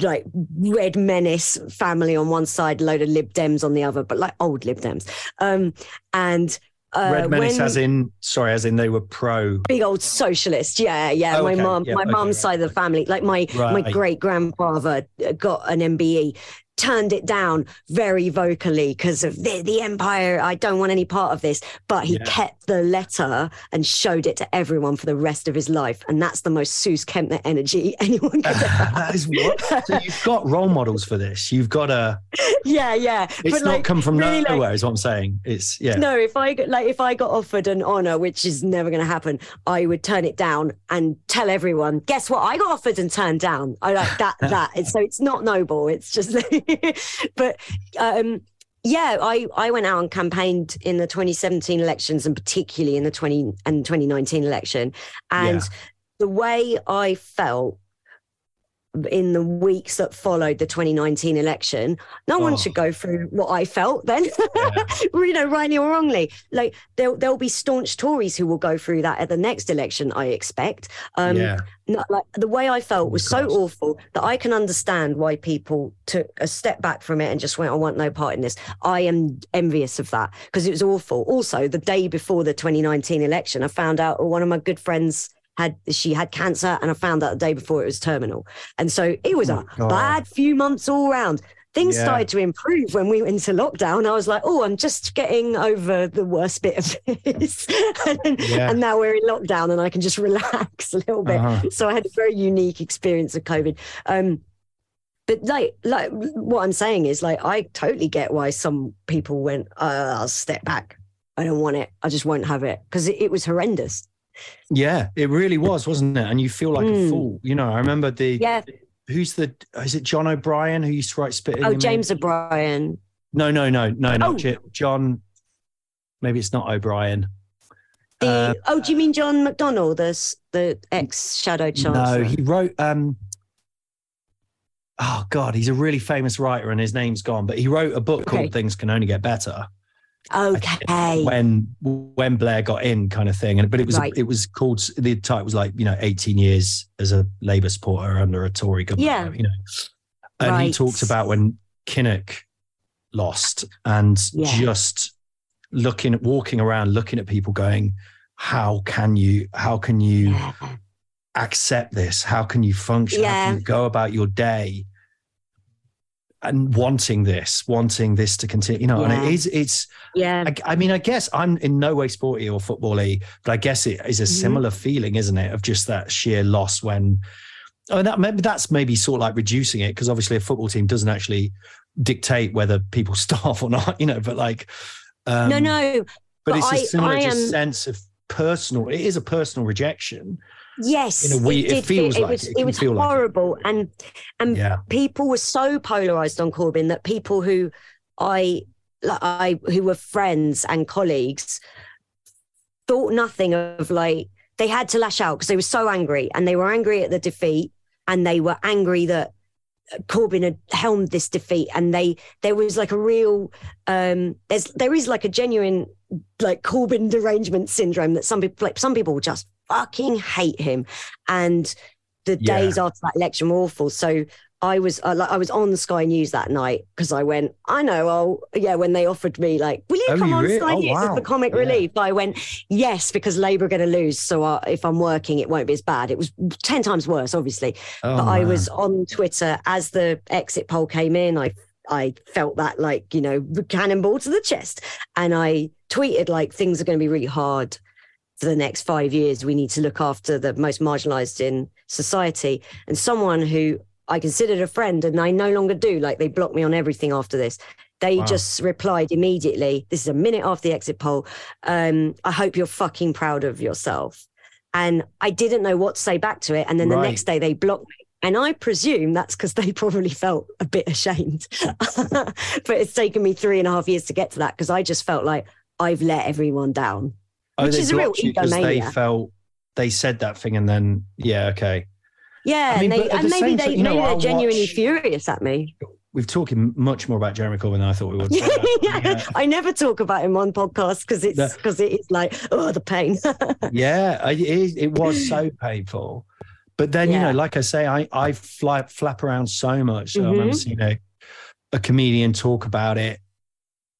like red menace family on one side, load of Lib Dems on the other, but like old Lib Dems. Um and uh, Red Menace when- as in sorry, as in they were pro big old socialist. Yeah, yeah. Oh, my okay. mom, Yeah, my okay, mum's right, side of the family, like my my great grandfather got an MBE, turned it down very vocally because of the, the empire. I don't want any part of this. But he Yeah. kept the letter and showed it to everyone for the rest of his life, and that's the most Sooz Kempner energy anyone could. ever. that is what so you've got role models for this. You've got a yeah, yeah. it's but not like, come from really, like, nowhere, is what I'm saying. It's yeah. No, if I got like if I got offered an honor, which is never going to happen, I would turn it down and tell everyone, "Guess what? I got offered and turned down." I like that. that. So it's not noble. It's just, but um, yeah, I I went out and campaigned in the 2017 elections and particularly in the 20 and 2019 election, and Yeah. the way I felt in the weeks that followed the 2019 election, no one Oh. should go through what I felt then. you know, rightly or wrongly. Like there, there'll be staunch Tories who will go through that at the next election. I expect. Um, yeah. no, like the way I felt was so awful that I can understand why people took a step back from it and just went, I want no part in this. I am envious of that because it was awful. Also, the day before the 2019 election, I found out one of my good friends had she had cancer and I found out the day before it was terminal. And so it was Oh, a God. bad few months all round. Things Yeah. started to improve when we went into lockdown. I was like, oh, I'm just getting over the worst bit of this. and, Yeah. and now we're in lockdown and I can just relax a little bit. Uh-huh. So I had a very unique experience of COVID. Um, but like, like what I'm saying is, like, I totally get why some people went, uh, "I'll step back. I don't want it. I just won't have it," because it, it was horrendous. Yeah, it really was, wasn't it? And you feel like a Mm. fool. You know, I remember the Yeah. who's the is it John O'Brien who used to write Spitting Oh? James O'Brien. No, no, no, no, not Oh. John. Maybe it's not O'Brien. The Uh, oh, do you mean John McDonnell, the the ex Shadow Chancellor? No, he wrote. um Oh God, he's a really famous writer, and his name's gone. But he wrote a book Okay. called "Things Can Only Get Better." Okay. when when Blair got in, kind of thing. And but it was Right. it was called the title was like you know eighteen years as a Labour supporter under a Tory government. Yeah. you know. And he Right. talks about when Kinnock lost and Yeah. just looking at walking around, looking at people, going, "How can you? How can you?" Yeah. accept this? How can you function? How Yeah. can you go about your day and wanting this, wanting this to continue? You know, and it is, it's, Yeah. I, I mean, I guess I'm in no way sporty or football-y, but I guess it is a Mhm. similar feeling, isn't it? Of just that sheer loss when, oh, that maybe that's maybe sort of like reducing it because obviously a football team doesn't actually dictate whether people starve or not, you know, but like, um, no, no. but, but it's a I- similar I am- sense of personal, it is a personal rejection. Yes, In a way, it did feels feel- like was, it. It it was feel like it. horrible, and and Yeah. people were so polarized on Corbyn that people who I like I who were friends and colleagues thought nothing of like they had to lash out because they were so angry and they were angry at the defeat and they were angry that Corbyn had helmed this defeat and they there was like a real um there's there is like a genuine like Corbyn derangement syndrome that some people like some people just fucking hate him. And the Yeah. days after that election were awful. So I was uh, like I was on Sky News that night because I went I know oh yeah when they offered me like will you Oh, come you on re- Sky oh, News as the comic Yeah. relief? I went yes because Labour are going to lose. So uh, if I'm working it won't be as bad. It was 10 times worse obviously. Oh, but I was on Twitter as the exit poll came in. I I felt that like you know cannonball to the chest, and I tweeted like things are going to be really hard for the next five years. We need to look after the most marginalised in society. And someone who I considered a friend and I no longer do, like they blocked me on everything after this. They Wow. just replied immediately. This is a minute after the exit poll. Um, I hope you're fucking proud of yourself. And I didn't know what to say back to it. And then the next day they blocked me. And I presume that's because they probably felt a bit ashamed. but it's taken me three and a half years to get to that because I just felt like I've let everyone down. Oh, Which is a real blocked you 'cause they felt they said that thing and then yeah, okay. Yeah, I mean, and, they, and the maybe they you know, maybe they're I'll genuinely watch- furious at me. We've talking much more about Jeremy Corbyn than I thought we would. Uh, yeah, yeah. I never talk about him on podcasts because it's because it is like oh the pain. yeah, it, it was so painful. But then, you know, like I say, I, I fly, flap around so much. So I remember Mhm. seeing a, a comedian talk about it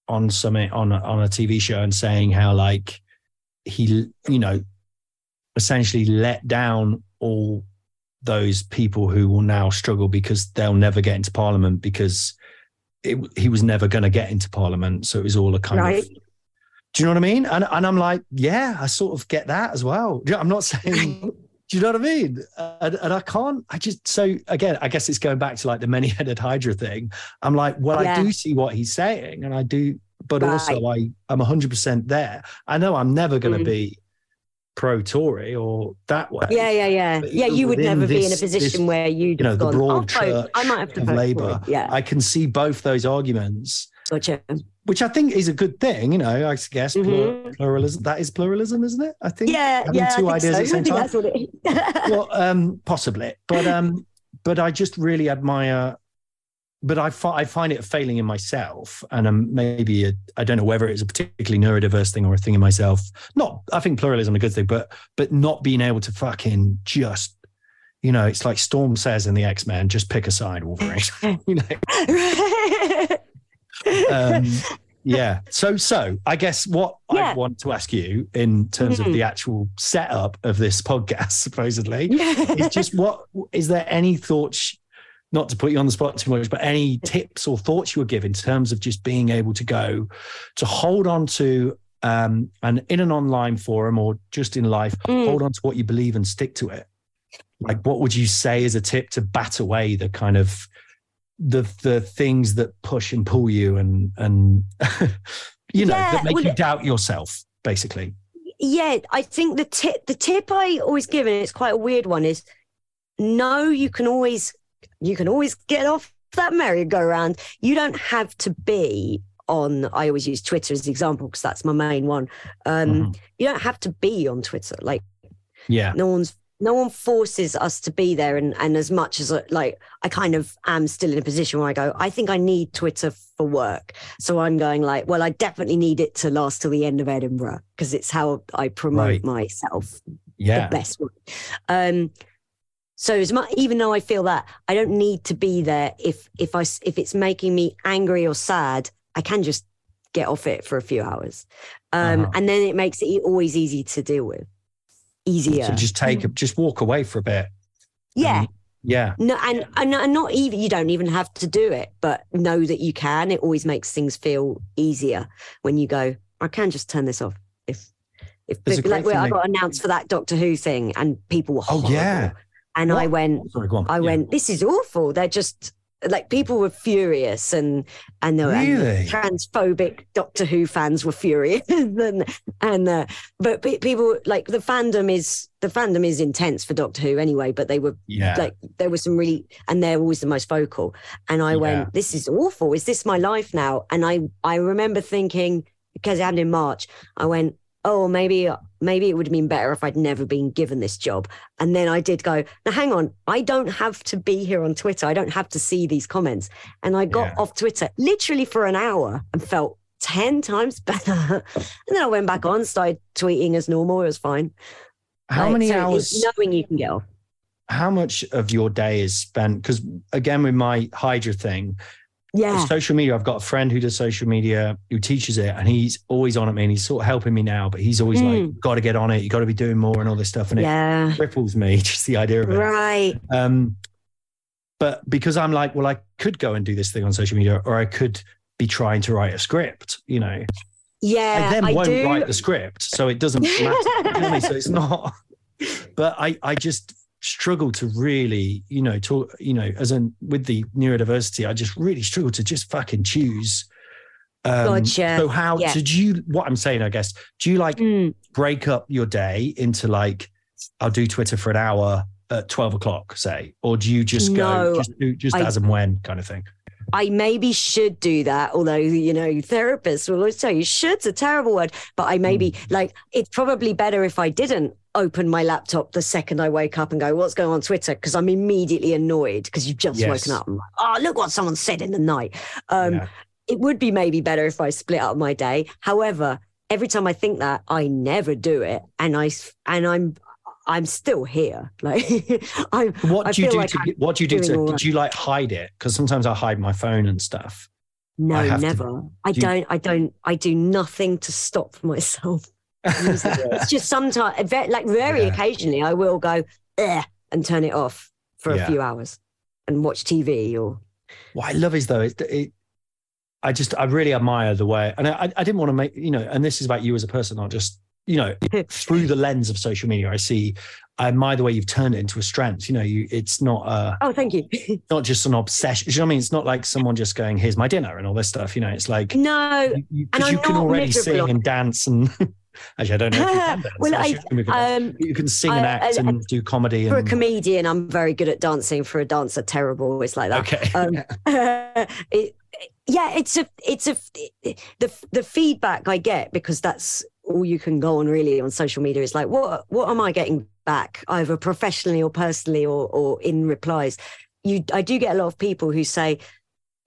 on some on a, on a TV show and saying how like he, you know, essentially let down all those people who will now struggle because they'll never get into Parliament because it, he was never going to get into Parliament. So it was all a kind Right. of do you know what I mean? And and I'm like, yeah, I sort of get that as well. I'm not saying. Do you know what I mean? And, and I can't. I just so again. I guess it's going back to like the many-headed Hydra thing. I'm like, well, Yeah. I do see what he's saying, and I do, but also I I'm 100 percent there. I know I'm never going to Mm. be pro Tory or that way. yeah, yeah, yeah, yeah. You would within never be in a position this, where you'd You know, have the gone, broad "I'll vote. church I might have to of vote Labour. Yeah, I can see both those arguments gotcha. Which I think is a good thing. You know, I guess Mhm. pluralism. That is pluralism, isn't it? I think. Yeah, having yeah. two I think ideas so. at the same time. that's what it is. well, um, possibly, but um, but I just really admire. But I, fi- I find it a failing in myself, and um, maybe I I don't know whether it's a particularly neurodiverse thing or a thing in myself. Not, I think pluralism is a good thing, but but not being able to fucking just, you know, it's like Storm says in the X Men, just pick a side, Wolverine. you know, um, yeah. So, so I guess what I want to ask you in terms of Mhm. the actual setup of this podcast, supposedly, is just what is there any thoughts? Not to put you on the spot too much, but any tips or thoughts you would give in terms of just being able to go to hold on to um, and in an online forum or just in life, Mm. hold on to what you believe and stick to it. Like, what would you say as a tip to bat away the kind of the the things that push and pull you and and you know Yeah, that make well, you doubt yourself, basically. yeah, I think the tip the tip I always give, and it's quite a weird one, is no, you can always you can always get off that merry-go-round. You don't have to be on I always use Twitter as the example because that's my main one. Um Mhm. you don't have to be on Twitter. Like Yeah, no one's no one forces us to be there and and as much as uh, like i kind of am still in a position where i go i think i need twitter for work. So i'm going like well i definitely need it to last till the end of edinburgh because it's how i promote Right. myself yeah, the best way. Um so as much even though i feel that i don't need to be there if if i if it's making me angry or sad i can just get off it for a few hours. Um Uh-huh. and then it makes it always easy to deal with easier So just take mm. just walk away for a bit. yeah yeah, No, and, and and not even you don't even have to do it, but know that you can. It always makes things feel easier when you go. I can just turn this off if if a like where I got announced for that Doctor Who thing, and people were Oh, yeah. and I went, Sorry, go on. I Yeah. went, this is awful. They're just like people were furious, and and the, and the Really? transphobic Doctor Who fans were furious, and and uh, but pe- people like the fandom is the fandom is intense for Doctor Who anyway. But they were Yeah. like there was some really and they're always the most vocal and i Yeah. went this is awful is this my life now and i i remember thinking because it happened in march i went oh maybe maybe it would have been better if i'd never been given this job and then i did go now hang on i don't have to be here on twitter i don't have to see these comments and i got Yeah. off twitter literally for an hour and felt 10 times better and then i went back on started tweeting as normal it was fine How Like, many so hours? knowing you can get off How much of your day is spent? Because again, with my Hydra thing, yeah social media. I've got a friend who does social media who teaches it, and he's always on at me, and he's sort of helping me now. But he's always like, Mm. "Got to get on it. You got to be doing more and all this stuff." And yeah it cripples me just the idea of it. right Um, but because I'm like, well, I could go and do this thing on social media, or I could be trying to write a script. You know, Yeah, I then I won't do. write the script, so it doesn't matter. you know what I mean? So it's not. But I, I just struggle to really, you know, talk, you know, as in with the neurodiversity, I just really struggle to just fucking choose Um, Gotcha. So how Yeah. did you? What I'm saying, I guess, do you like Mm. break up your day into like I'll do Twitter for an hour at twelve o'clock, say, or do you just go just do just I- as and when kind of thing? I maybe should do that, although you know therapists will always tell you should's a terrible word. But I maybe Mm. like it's probably better if I didn't open my laptop the second I wake up and go, "What's going on Twitter?" Because I'm immediately annoyed because you've just Yes. woken up. Like, "Oh, look what someone said in the night." Um, Yeah. It would be maybe better if I split up my day. However, every time I think that, I never do it, and I and I'm I'm still here. Like I'm. What I do you do like to what do you do to right. you like hide it? Because sometimes I hide my phone and stuff. No, I have to- never. I do don't. I don't. I do nothing to stop myself. it. it's just sometimes, like very Yeah. occasionally, I will go and turn it off for Yeah. a few hours and watch TV or. What I love is though, it, it I just I really admire the way, and I I didn't want to make you know, and this is about you as a person, not just you know through the lens of social media. I see, I admire the way you've turned it into a strength. You know, you it's not a Oh, thank you. not just an obsession. You know what I mean? It's not like someone just going, "Here's my dinner" and all this stuff. You know, it's like no, you, you, and you can not already sing and dance and. Actually, I don't know can dance. well, I you can um you can sing and act I- and do comedy. for a comedian, I'm very good at dancing. For a dancer, terrible. It's like that. Okay. Um, it, yeah, it's a, it's a, the the feedback I get because that's all you can go on really on social media is like, what what am I getting back, either professionally or personally, or or in replies. You, I do get a lot of people who say,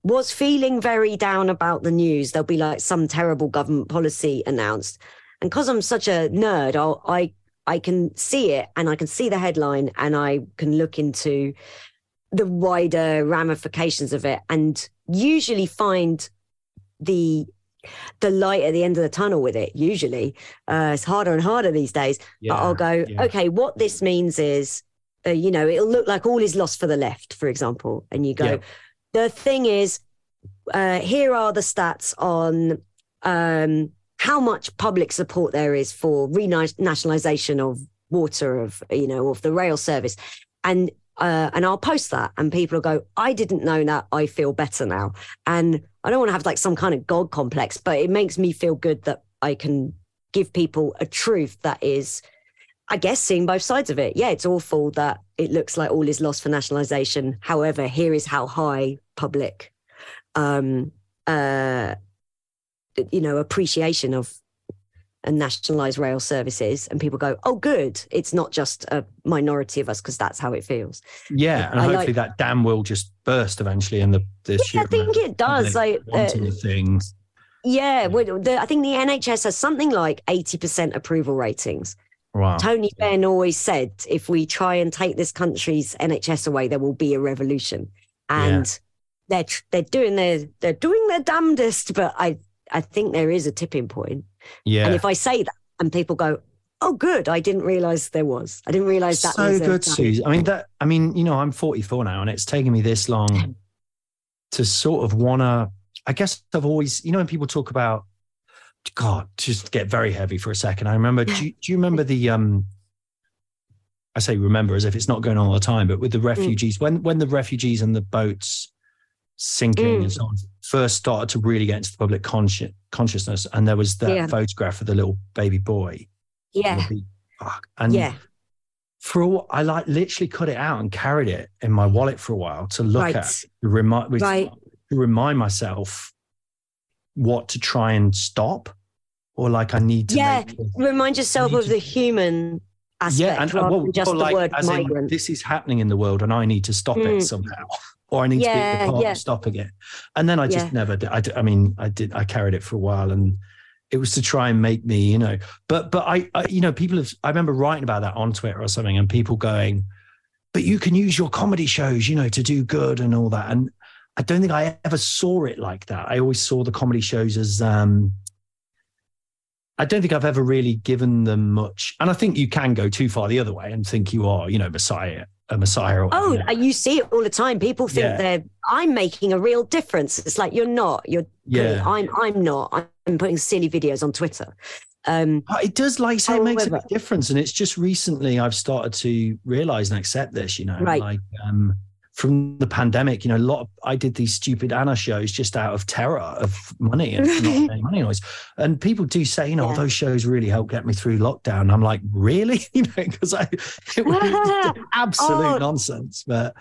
was feeling very down about the news. There'll be like some terrible government policy announced, and because I'm such a nerd, I'll, I I can see it and I can see the headline and I can look into the wider ramifications of it and usually find the the light at the end of the tunnel with it usually uh, it's harder and harder these days but i'll go yeah. okay what this means is uh, you know it'll look like all is lost for the left for example and you go Yeah. the thing is uh, here are the stats on um, how much public support there is for renationalization of water of you know of the rail service and uh, and I'll post that and people will go I didn't know that. I feel better now. And I don't want to have like some kind of god complex but it makes me feel good that I can give people a truth that is I guess seeing both sides of it. Yeah it's awful that it looks like all is lost for nationalization. However here is how high public um uh you know appreciation of and nationalize rail services and people go oh good it's not just a minority of us because that's how it feels Yeah, and I hopefully like- that dam will just burst eventually, and the the Yeah, I think it does. like uh, the things. yeah the, i think the nhs has something like 80% approval ratings Wow. tony benn always said if we try and take this country's nhs away there will be a revolution and they're they're doing their they're doing their damnedest but i i think there is a tipping point Yeah. and if i say that and people go oh good i didn't realize there was i didn't realize that so was good, Sooz. I mean that. I mean, you know, I'm 44 now, and it's taken me this long to sort of wanna. I guess I've always, you know, when people talk about, God, just get very heavy for a second. I remember. Do you, do you remember the? um I say remember as if it's not going on all the time, but with the refugees, when when the refugees and the boats sinking Mm. and so on first started to really get into the public consci- consciousness, and there was that Yeah. photograph of the little baby boy. yeah Would be- fuck. And yeah for a while, I like literally cut it out and carried it in my wallet for a while to look Right. at, to remind, with- Right. to remind myself what to try and stop, or like I need to. yeah make remind yourself of to- the human aspect yeah, and rather well, than just well, the like, word as in, migrant this is happening in the world, and I need to stop Mm. it somehow, or I need to Yeah, be the part yeah. stopping it. And then I just Yeah. never. Did. I, I mean, I did. I carried it for a while, and it was to try and make me, you know. But but I, I you know, people have. I remember writing about that on Twitter or something, and people going, "But you can use your comedy shows, you know, to do good and all that." And I don't think I ever saw it like that. I always saw the comedy shows as. um I don't think I've ever really given them much, and I think you can go too far the other way and think you are, you know, messiah, a messiah. Or, Oh, you see it all the time. People think Yeah. they're I'm making a real difference. It's like you're not. You're Yeah. I'm I'm not. I'm putting silly videos on Twitter. Um it does, like say, it makes a big difference. And it's just recently I've started to realize and accept this, you know, Right. like um, from the pandemic, you know, a lot of, I did these stupid Anna shows just out of terror of money and money noise. And people do say, you know, Yeah. those shows really helped get me through lockdown. I'm like, really? You know, because I it was absolute Oh. nonsense. But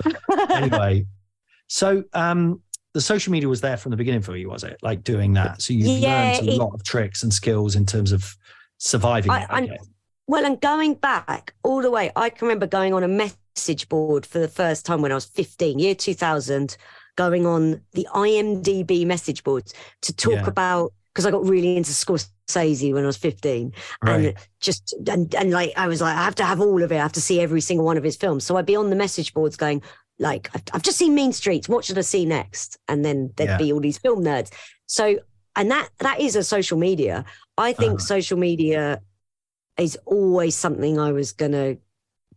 anyway, so um the social media was there from the beginning for you, was it? Like doing that. So you've Yeah, learned a it- lot of tricks and skills in terms of surviving I- it, I. Well, and going back all the way, I can remember going on a message board for the first time when I was 15, year 2000, going on the IMDb message boards to talk Yeah. about, because I got really into Scorsese when I was 15. Right. And just, and, and like, I was like, I have to have all of it. I have to see every single one of his films. So I'd be on the message boards going, like, I've, I've just seen Mean Streets. What should I see next? And then there'd Yeah. be all these film nerds. So, and that that is a social media. I think Uh-huh. social media is always something I was going to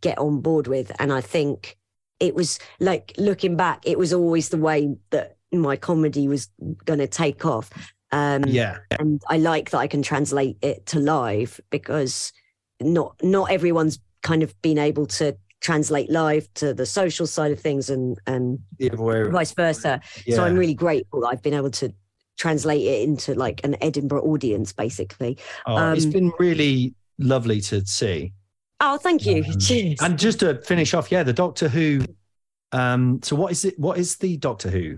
get on board with. And I think it was like looking back, it was always the way that my comedy was going to take off. Um, yeah. And I like that I can translate it to live because not not everyone's kind of been able to translate live to the social side of things and and The other way around. vice versa. Yeah. So I'm really grateful that I've been able to translate it into like an Edinburgh audience, basically. Oh, it's um, been really lovely to see. Oh, thank you. Um, Cheers. And just to finish off, yeah, the Doctor Who. Um, so what is it? What is the Doctor Who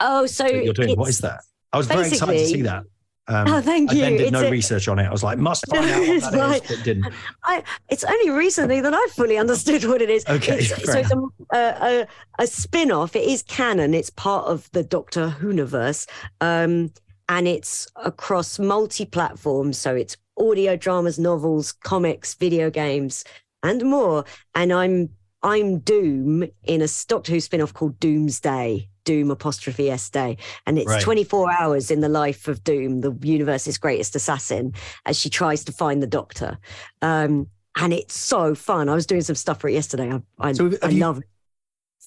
oh, so you're doing? What is that? I was very excited to see that. Um, Oh, thank you. I then did It's no a- research on it. I was like, must find out what It's that is, but didn't. I, it's only recently that I fully understood what it is. Okay, It's, so it's a, a, a, a spin off. It is canon. It's part of the Doctor Whoniverse. Um, and it's across multi platforms. So it's audio dramas, novels, comics, video games, and more. And I'm I'm Doom in a Doctor Who spin off called Doomsday. Doom apostrophe S Day. And it's Right. 24 hours in the life of Doom, the universe's greatest assassin, as she tries to find the Doctor. Um, and it's so fun. I was doing some stuff for it yesterday. I, I, So I love it.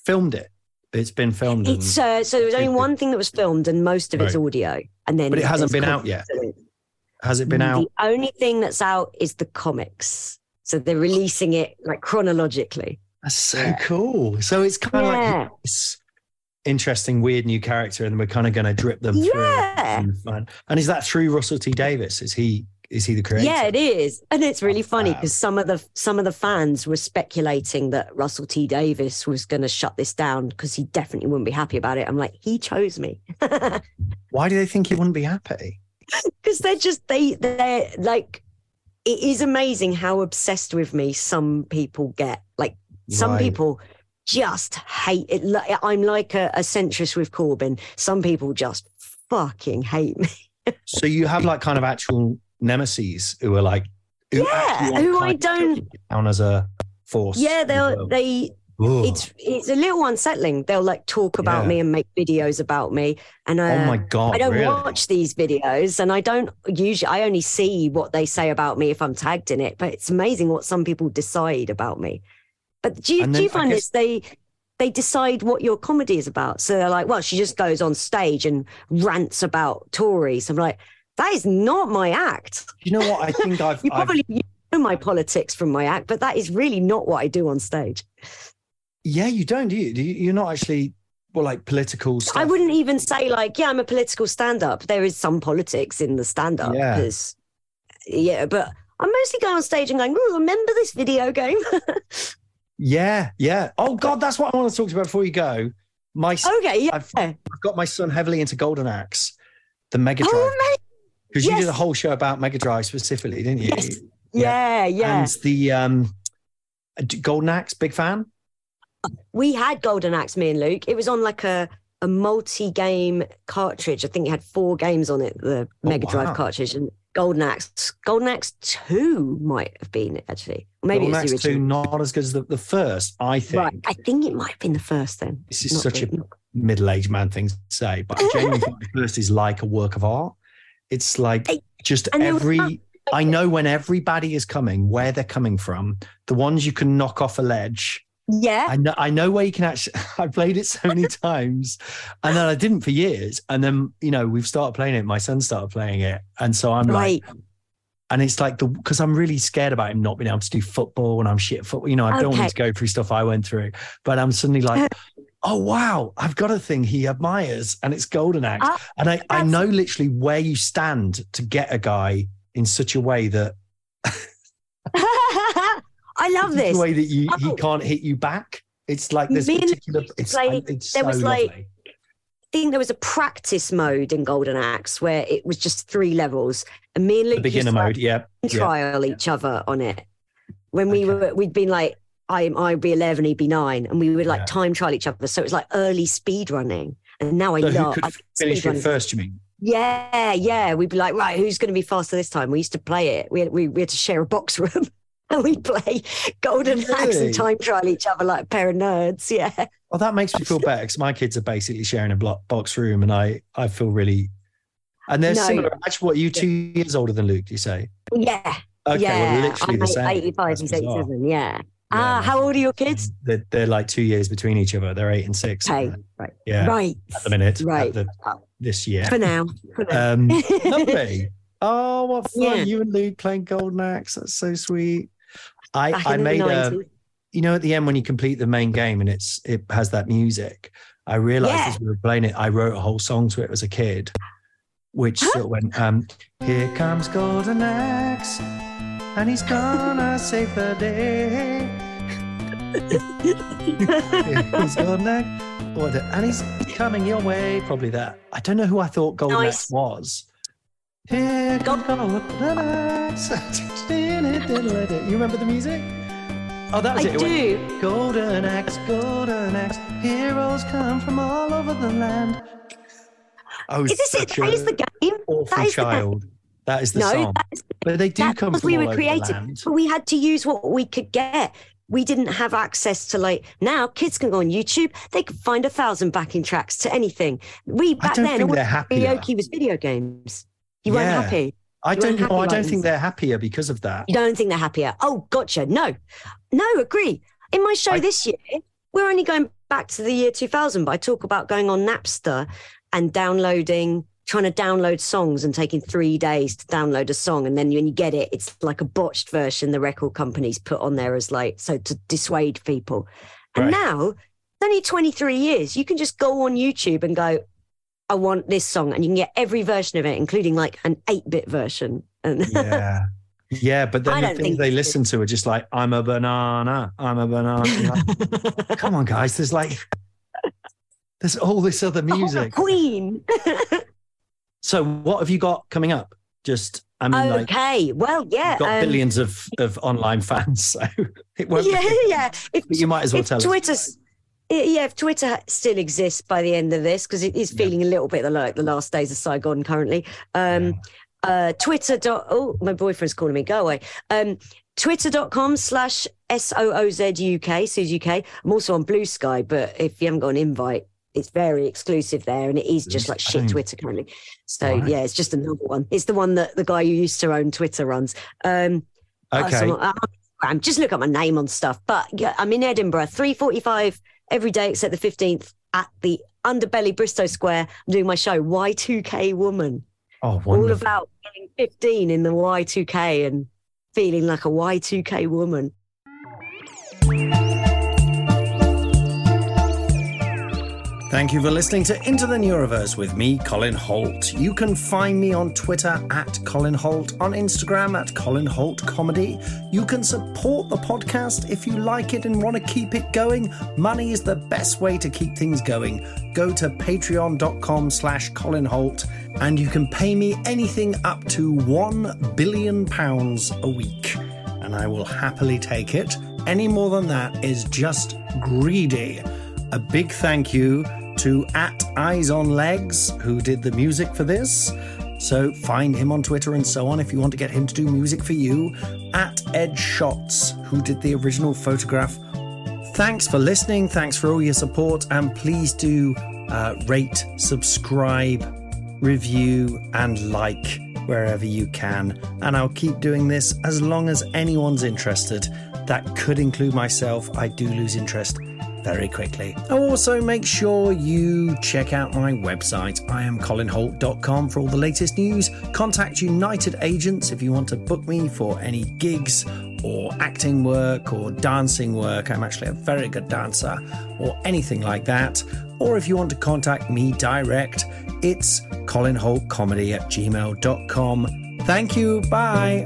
Filmed it. It's been filmed. It's uh, so there was only one thing that was filmed, and most of it's audio. And then, But it hasn't been out yet? Has it been mm, out? The only thing that's out is the comics. So they're releasing it like chronologically. That's so Yeah. cool. So it's kind of Yeah. like this interesting, weird new character, and we're kind of going to drip them through. Yeah. And, and is that through Russell T Davies? Is he? Is he the creator? Yeah, it is, and it's really oh, funny fab. because some of the some of the fans were speculating that Russell T Davies was going to shut this down because he definitely wouldn't be happy about it. I'm like, he chose me Why do they think he wouldn't be happy? Because they're just they they're like, it is amazing how obsessed with me some people get. Like some Right. people just hate it. I'm like a, a centrist with Corbyn. Some people just fucking hate me. So you have like kind of actual nemesis who are like, who Yeah, who I don't- down as a force. Yeah, in the they Ugh. it's it's a little unsettling. They'll like talk about Yeah. me and make videos about me, and uh, oh my god! I don't really? watch these videos, and I don't usually. I only see what they say about me if I'm tagged in it. But it's amazing what some people decide about me. But do you And do you find guess- this? They they decide what your comedy is about. So they're like, well, she just goes on stage and rants about Tories. I'm like, that is not my act. You know what? I think I've. You I've- probably you know my politics from my act, but that is really not what I do on stage. Yeah, you don't, do you? You're not actually well, like political stuff. I wouldn't even say like, yeah, I'm a political stand-up. There is some politics in the stand-up Yeah. yeah, but I'm mostly going on stage and going, "Oh, remember this video game?" Yeah, yeah. Oh God, that's what I want to talk to you about before you go. My, s- okay, yeah. I've, I've got my son heavily into Golden Axe, the Mega Drive, Oh, man. because you did a whole show about Mega Drive specifically, didn't you? Yes. Yeah, yeah. And the um, Golden Axe, big fan. We had Golden Axe, me and Luke. It was on like a a multi-game cartridge. I think it had four games on it, the oh, Mega wow. Drive cartridge, and Golden Axe. Golden Axe Two might have been it, actually, or maybe Golden it was the Axe two, not as good as the, the first. I think Right, I think it might have been the first then. this is Not such a not- middle-aged man thing to say, but I genuinely think the first is like a work of art. It's like just and there was every. I know when everybody is coming, where they're coming from. The ones you can knock off a ledge. Yeah, I know. I know where you can actually. I played it so many times, and then I didn't for years. And then you know we've started playing it. My son started playing it, and so I'm right. like, and it's like the because I'm really scared about him not being able to do football, and I'm shit at football. You know, I don't want to go through stuff I went through, but I'm suddenly like, oh wow, I've got a thing he admires, and it's Golden Axe. Ah, and I, I know literally where you stand to get a guy in such a way that I love this. way that you he Oh. can't hit you back. It's like this particular. It's, like, it's there so was, like. I think there was a practice mode in Golden Axe where it was just three levels, and me and Luke The beginner mode, yeah, yeah. trial each other on it. When we Okay. were, we'd been like, I, I'd be eleven, he'd be nine, and we would like Yeah. time trial each other. So it was like early speed running, and now I So who love could I- finish it first? You mean? Yeah, yeah. We'd be like, right, who's going to be faster this time? We used to play it. We had, we, we had to share a box room. And we'd play Golden Axe Really? and time trial each other like a pair of nerds. Yeah. Well, that makes me feel better because my kids are basically sharing a block box room, and I I feel really. And they're No. similar. Actually, what are you two years older than Luke? Do you say? Yeah. Okay, yeah. well, literally I'm the same. 85, That's he's bizarre. 87. Yeah. Yeah, ah, how old are your kids? They're, they're like two years between each other. They're eight and six. Okay. Right. Yeah. Right. At the minute. Right. the- this year. For now. For now. Um, lovely. Oh, what fun! Yeah. You and Luke playing Golden Axe. That's so sweet. I I made a. You know, at the end when you complete the main game and it's it has that music. I realized Yeah. as we were playing it, I wrote a whole song to it as a kid, which sort of went, um, "Here comes Golden Axe, and he's gonna save the day." Here comes Golden Axe, and he's coming your way. Probably that. I don't know who I thought Golden Nice. Axe was. Here comes Golden Axe. you remember the music? Oh, that was I it. It went, do. Golden axe, golden axe, heroes come from all over the land. Oh, Is this it? That is the game. awful That is the game. child. That is the No, song. that is- But they do come because from we all were over creative, the land. but we had to use what we could get. We didn't have access to like now. Kids can go on YouTube. They can find a thousand backing tracks to anything. We back then, think all karaoke was video games. You Yeah. weren't happy. I you don't know. Oh, I don't think they're happier because of that. You don't think they're happier? Oh, gotcha. No, no, agree. In my show I- this year, we're only going back to the year 2000, but I talk about going on Napster and downloading, trying to download songs and taking three days to download a song. And then when you get it, it's like a botched version the record companies put on there as like, so to dissuade people. And Right. now, it's only 23 years. You can just go on YouTube and go, I want this song. And you can get every version of it, including like an 8 bit version. And Yeah. Yeah, but then the things they listen to are just like, I'm a banana, I'm a banana. Like, Come on, guys. There's like, there's all this other Oh, music. Queen. So, what have you got coming up? Just, I mean, like, okay. well, yeah. got um, billions of, of online fans, so it won't. Yeah, yeah. If, But you might as well tell us. Twitter's, yeah, if Twitter still exists by the end of this, because it is feeling a little bit like the last days of Saigon currently. Um, uh, Twitter. Dot, oh, my boyfriend's calling me. Go away. Um, Twitter.com slash S O O Z UK, Sooz UK. I'm also on Blue Sky, but if you haven't got an invite, it's very exclusive there and it is just like shit. Twitter currently. So Right. yeah, it's just another one. It's the one that the guy who used to own Twitter runs. Um, uh, Okay. so, uh, Instagram, just look at my name on stuff. But yeah, I'm in Edinburgh, 3.45 every day except the 15th at the Underbelly Bristo Square. I'm doing my show, Y2K Woman. oh, All about getting 15 in the Y2K and feeling like a Y2K woman. Thank you for listening to Into the Neuroverse with me, Colin Hoult. You can find me on Twitter at Colin Hoult, on Instagram at Colin Hoult Comedy. You can support the podcast if you like it and want to keep it going. Money is the best way to keep things going. Go to patreon.com slash Colin Hoult and you can pay me anything up to one billion pounds a week. And I will happily take it. Any more than that is just greedy. A big thank you to at Eyes on Legs, who did the music for this. So find him on Twitter and so on if you want to get him to do music for you. At Ed Shots, who did the original photograph. Thanks for listening. Thanks for all your support. And please do uh, rate, subscribe, review, and like wherever you can. And I'll keep doing this as long as anyone's interested. That could include myself. I do lose interest very quickly. Oh, also, make sure you check out my website, iamcolinhoult.com, for all the latest news. Contact United Agents if you want to book me for any gigs or acting work or dancing work. I'm actually a very good dancer or anything like that. Or if you want to contact me direct, it's colinhoultcomedy at gmail.com. Thank you. Bye.